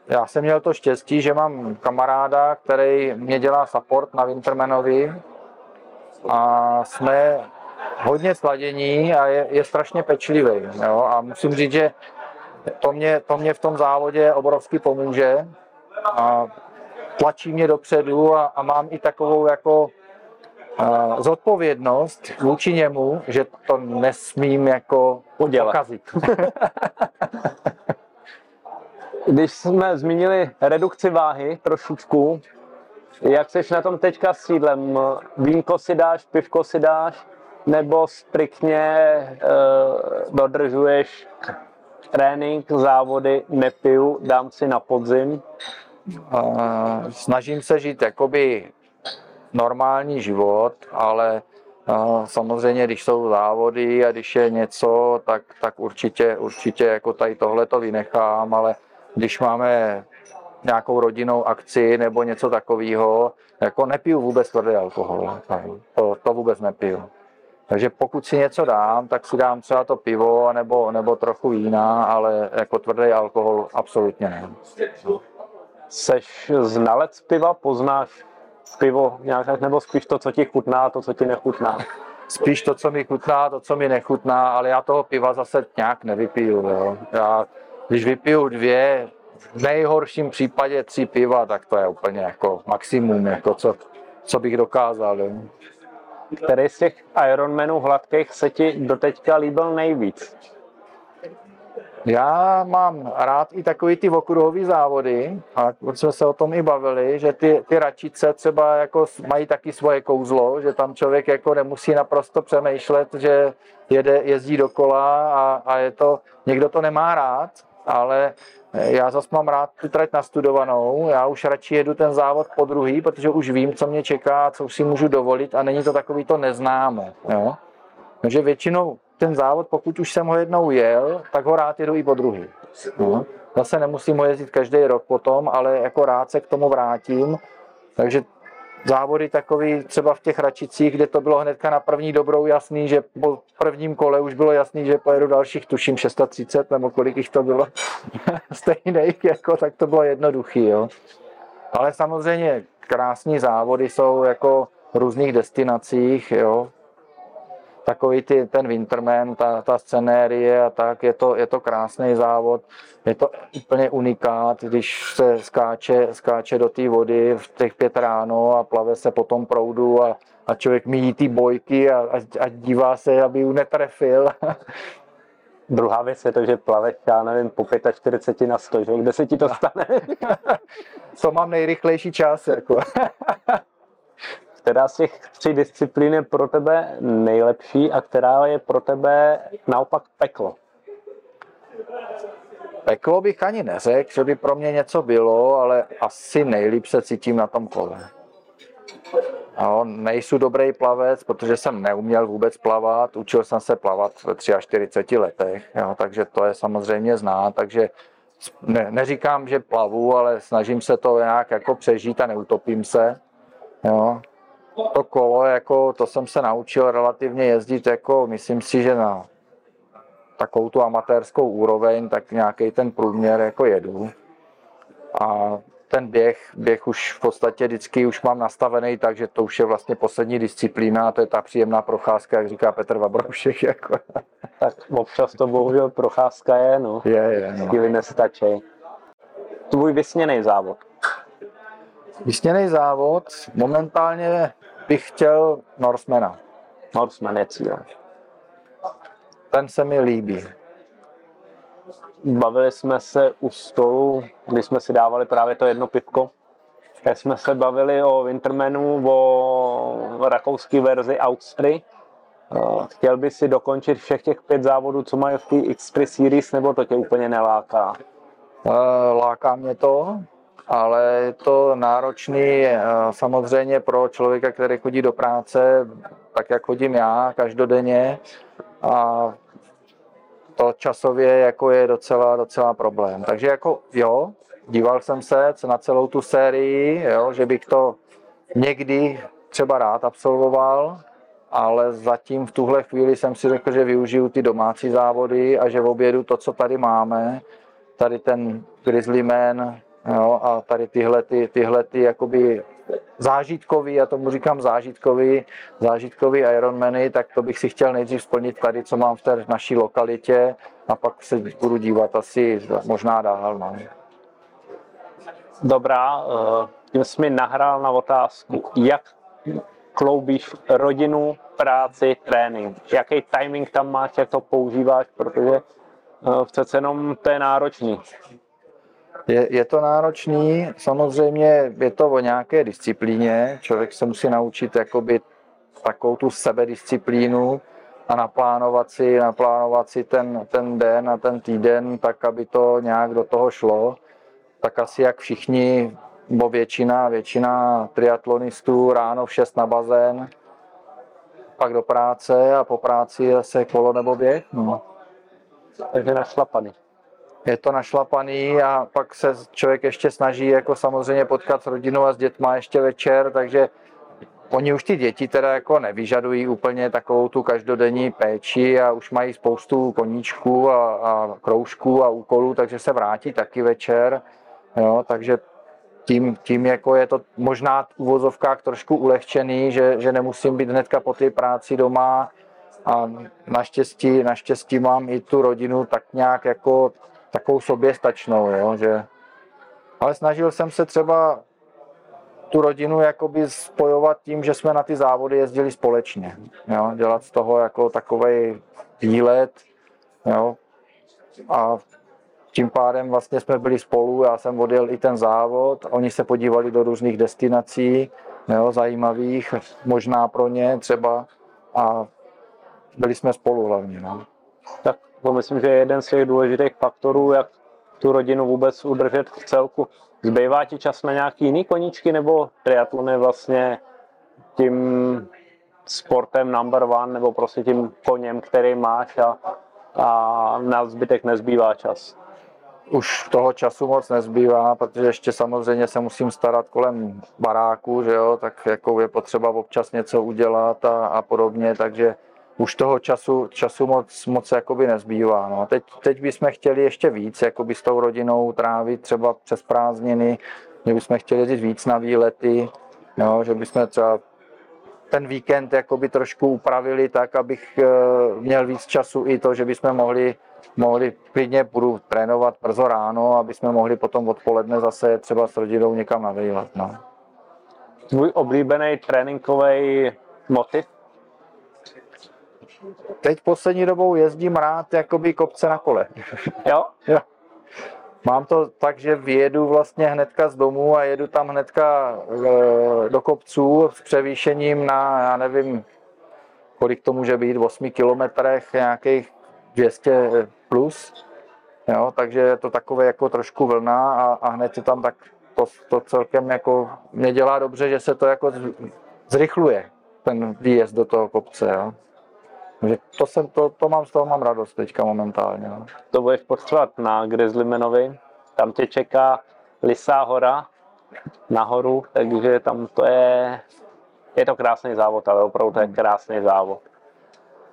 [SPEAKER 3] já jsem měl to štěstí, že mám kamaráda, který mě dělá support na Wintermanovi a jsme hodně sladění a je, je strašně pečlivý. Jo? A musím říct, že to mě, to mě v tom závodě obrovsky pomůže a tlačí mě dopředu a, a mám i takovou jako uh, zodpovědnost vůči němu, že to nesmím jako
[SPEAKER 1] Udělat.
[SPEAKER 3] pokazit.
[SPEAKER 1] Když jsme zmínili redukci váhy trošičku, jak jsi na tom teďka s sídlem? Vínko si dáš, pivko si dáš, nebo striktně uh, dodržuješ trénink, závody, nepiju, dám si na podzim?
[SPEAKER 3] Uh, snažím se žít jakoby normální život, ale uh, samozřejmě, když jsou závody a když je něco, tak, tak určitě, určitě jako tady tohle to vynechám, ale když máme nějakou rodinnou akci nebo něco takového, jako nepiju vůbec tvrdý alkohol. To, to vůbec nepiju. Takže pokud si něco dám, tak si dám třeba to pivo nebo, nebo trochu vína, ale jako tvrdý alkohol absolutně ne.
[SPEAKER 1] Seš znalec piva, poznáš pivo nějak, nebo spíš to, co ti chutná, to, co ti nechutná?
[SPEAKER 3] Spíš to, co mi chutná, to, co mi nechutná, ale já toho piva zase nějak nevypiju. Jo. Já, když vypiju dvě, v nejhorším případě tři piva, tak to je úplně jako maximum, jako co, co bych dokázal. Jo.
[SPEAKER 1] Který z těch Ironmanů hladkých se ti doteďka líbil nejvíc?
[SPEAKER 3] Já mám rád i takový ty okruhové závody, a jsme se o tom i bavili, že ty, ty račice třeba jako mají taky svoje kouzlo, že tam člověk jako nemusí naprosto přemýšlet, že jede, jezdí dokola a, a je to, někdo to nemá rád, ale já zase mám rád tu trať nastudovanou, já už radši jedu ten závod po druhý, protože už vím, co mě čeká, co si můžu dovolit a není to takový to neznámo. Jo? Takže většinou ten závod, pokud už jsem ho jednou jel, tak ho rád jedu i po druhý. No. Zase nemusím ho jezdit každý rok potom, ale jako rád se k tomu vrátím. Takže závody takový třeba v těch Račicích, kde to bylo hnedka na první dobrou jasný, že po prvním kole už bylo jasný, že pojedu dalších, tuším 630 nebo kolik jich to bylo stejných, jako, tak to bylo jednoduchý. Jo. Ale samozřejmě krásní závody jsou jako v různých destinacích, jo takový ty, ten Winterman, ta, ta scenérie a tak, je to, je to krásný závod, je to úplně unikát, když se skáče, skáče do té vody v těch pět ráno a plave se po tom proudu a, a člověk míjí ty bojky a, a, a dívá se, aby ju netrefil.
[SPEAKER 1] Druhá věc je to, že plaveš, já nevím, po 45 na 100, že? kde se ti to stane?
[SPEAKER 3] to mám nejrychlejší čas. Jako.
[SPEAKER 1] která z těch tří disciplín je pro tebe nejlepší a která je pro tebe naopak peklo?
[SPEAKER 3] Peklo bych ani neřekl, že by pro mě něco bylo, ale asi nejlíp se cítím na tom kole. No, nejsou dobrý plavec, protože jsem neuměl vůbec plavat, učil jsem se plavat ve 43 letech, jo, takže to je samozřejmě znát, takže ne, neříkám, že plavu, ale snažím se to nějak jako přežít a neutopím se. Jo to kolo, jako, to jsem se naučil relativně jezdit, jako, myslím si, že na takovou tu amatérskou úroveň, tak nějaký ten průměr jako jedu. A ten běh, běh už v podstatě vždycky už mám nastavený, takže to už je vlastně poslední disciplína a to je ta příjemná procházka, jak říká Petr Vabroušek. Jako.
[SPEAKER 1] Tak občas to bohužel procházka je, no.
[SPEAKER 3] Je, je. No.
[SPEAKER 1] Chvíli nestačí. Tvůj vysněný závod.
[SPEAKER 3] Vysněný závod momentálně bych chtěl Norsemana.
[SPEAKER 1] Norseman je cíl.
[SPEAKER 3] Ten se mi líbí.
[SPEAKER 1] Bavili jsme se u stolu, když jsme si dávali právě to jedno pivko. Jak jsme se bavili o Wintermanu, o rakouské verzi Austry. Eh, chtěl by si dokončit všech těch pět závodů, co mají v té X3 Series, nebo to tě úplně neláká?
[SPEAKER 3] Eh, láká mě to, ale je to náročný eh, samozřejmě pro člověka, který chodí do práce, tak jak chodím já každodenně a to časově jako je docela, docela problém. Takže jako jo, díval jsem se na celou tu sérii, jo, že bych to někdy třeba rád absolvoval, ale zatím v tuhle chvíli jsem si řekl, že využiju ty domácí závody a že v obědu to, co tady máme, tady ten Grizzly Man, Jo, a tady tyhle, ty, tyhle ty jakoby zážitkový, já tomu říkám zážitkový, zážitkový Ironmany, tak to bych si chtěl nejdřív splnit tady, co mám v té naší lokalitě a pak se budu dívat asi možná dál. No.
[SPEAKER 1] Dobrá, eh, tím jsi mi nahrál na otázku, jak kloubíš rodinu, práci, trénink. Jaký timing tam máš, jak to používáš, protože eh, přece jenom to je náročný.
[SPEAKER 3] Je, je to náročný, samozřejmě je to o nějaké disciplíně, člověk se musí naučit jakoby takovou tu sebedisciplínu a naplánovat si, naplánovat si ten, ten den a ten týden tak, aby to nějak do toho šlo. Tak asi jak všichni, bo většina, většina triatlonistů ráno v 6 na bazén, pak do práce a po práci zase kolo nebo běh. No.
[SPEAKER 1] Takže našlapaný
[SPEAKER 3] je to našlapaný a pak se člověk ještě snaží jako samozřejmě potkat s rodinou a s dětma ještě večer, takže oni už ty děti teda jako nevyžadují úplně takovou tu každodenní péči a už mají spoustu koníčků a, a kroužků a úkolů, takže se vrátí taky večer. Jo, takže tím, tím jako je to možná v uvozovkách trošku ulehčený, že, že nemusím být hnedka po té práci doma a naštěstí, naštěstí mám i tu rodinu tak nějak jako takovou soběstačnou, jo, že ale snažil jsem se třeba tu rodinu jakoby spojovat tím, že jsme na ty závody jezdili společně. Jo? Dělat z toho jako takový výlet. Jo? A tím pádem vlastně jsme byli spolu, já jsem odjel i ten závod, oni se podívali do různých destinací, jo, zajímavých, možná pro ně třeba a byli jsme spolu hlavně. No.
[SPEAKER 1] Tak to myslím, že je jeden z těch důležitých faktorů, jak tu rodinu vůbec udržet v celku. Zbývá ti čas na nějaký jiný koníčky, nebo triatlon je vlastně tím sportem number one, nebo prostě tím koněm, který máš a, a na zbytek nezbývá čas?
[SPEAKER 3] Už toho času moc nezbývá, protože ještě samozřejmě se musím starat kolem baráku, že jo, tak jako je potřeba občas něco udělat a, a podobně, takže už toho času, času moc, moc jakoby nezbývá. No. Teď, teď bychom chtěli ještě víc jakoby s tou rodinou trávit třeba přes prázdniny, že bychom chtěli jezdit víc na výlety, jo, že bychom třeba ten víkend jakoby trošku upravili tak, abych eh, měl víc času i to, že bychom mohli, mohli klidně budu trénovat brzo ráno, aby jsme mohli potom odpoledne zase třeba s rodinou někam na výlet. No.
[SPEAKER 1] Tvůj oblíbený tréninkový motiv?
[SPEAKER 3] Teď poslední dobou jezdím rád jakoby kopce na kole.
[SPEAKER 1] Jo?
[SPEAKER 3] jo. Mám to tak, že vyjedu vlastně hnedka z domu a jedu tam hnedka e, do kopců s převýšením na, já nevím, kolik to může být, v 8 kilometrech, nějakých 200 plus. Jo, takže je to takové jako trošku vlna a, a hned je tam tak to, to celkem jako mě dělá dobře, že se to jako zrychluje, ten výjezd do toho kopce. Jo. Takže to, jsem, to, to mám, z toho mám radost teďka momentálně. No.
[SPEAKER 1] To budeš potřebovat na Grizzlymanovi. Tam tě čeká Lisá hora nahoru, takže tam to je, je to krásný závod, ale opravdu to je krásný závod.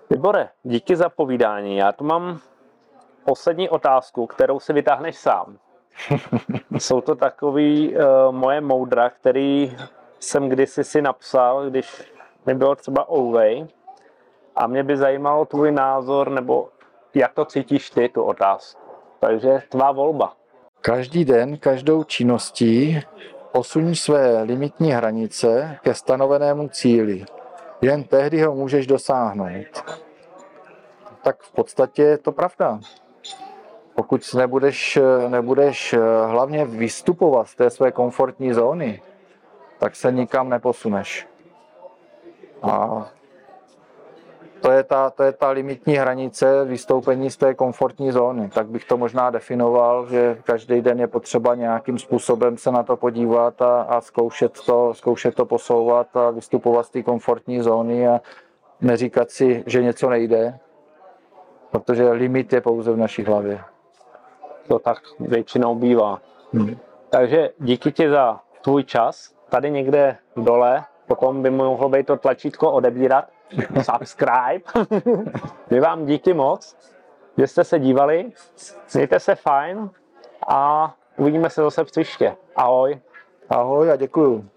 [SPEAKER 1] Libore, díky za povídání. Já tu mám poslední otázku, kterou si vytáhneš sám. Jsou to takový uh, moje moudra, který jsem kdysi si napsal, když mi bylo třeba Ouvej. A mě by zajímalo tvůj názor, nebo jak to cítíš ty, tu otázku. Takže tvá volba.
[SPEAKER 3] Každý den, každou činností posuň své limitní hranice ke stanovenému cíli. Jen tehdy ho můžeš dosáhnout. Tak v podstatě je to pravda. Pokud nebudeš, nebudeš hlavně vystupovat z té své komfortní zóny, tak se nikam neposuneš. A to je, ta, to je ta limitní hranice vystoupení z té komfortní zóny. Tak bych to možná definoval, že každý den je potřeba nějakým způsobem se na to podívat a, a zkoušet, to, zkoušet to posouvat a vystupovat z té komfortní zóny a neříkat si, že něco nejde, protože limit je pouze v naší hlavě.
[SPEAKER 1] To tak většinou bývá. Hmm. Takže díky ti za tvůj čas. Tady někde dole potom by mohlo být to tlačítko odebírat subscribe. My vám díky moc, že jste se dívali. Mějte se fajn a uvidíme se zase příště. Ahoj.
[SPEAKER 3] Ahoj a děkuju.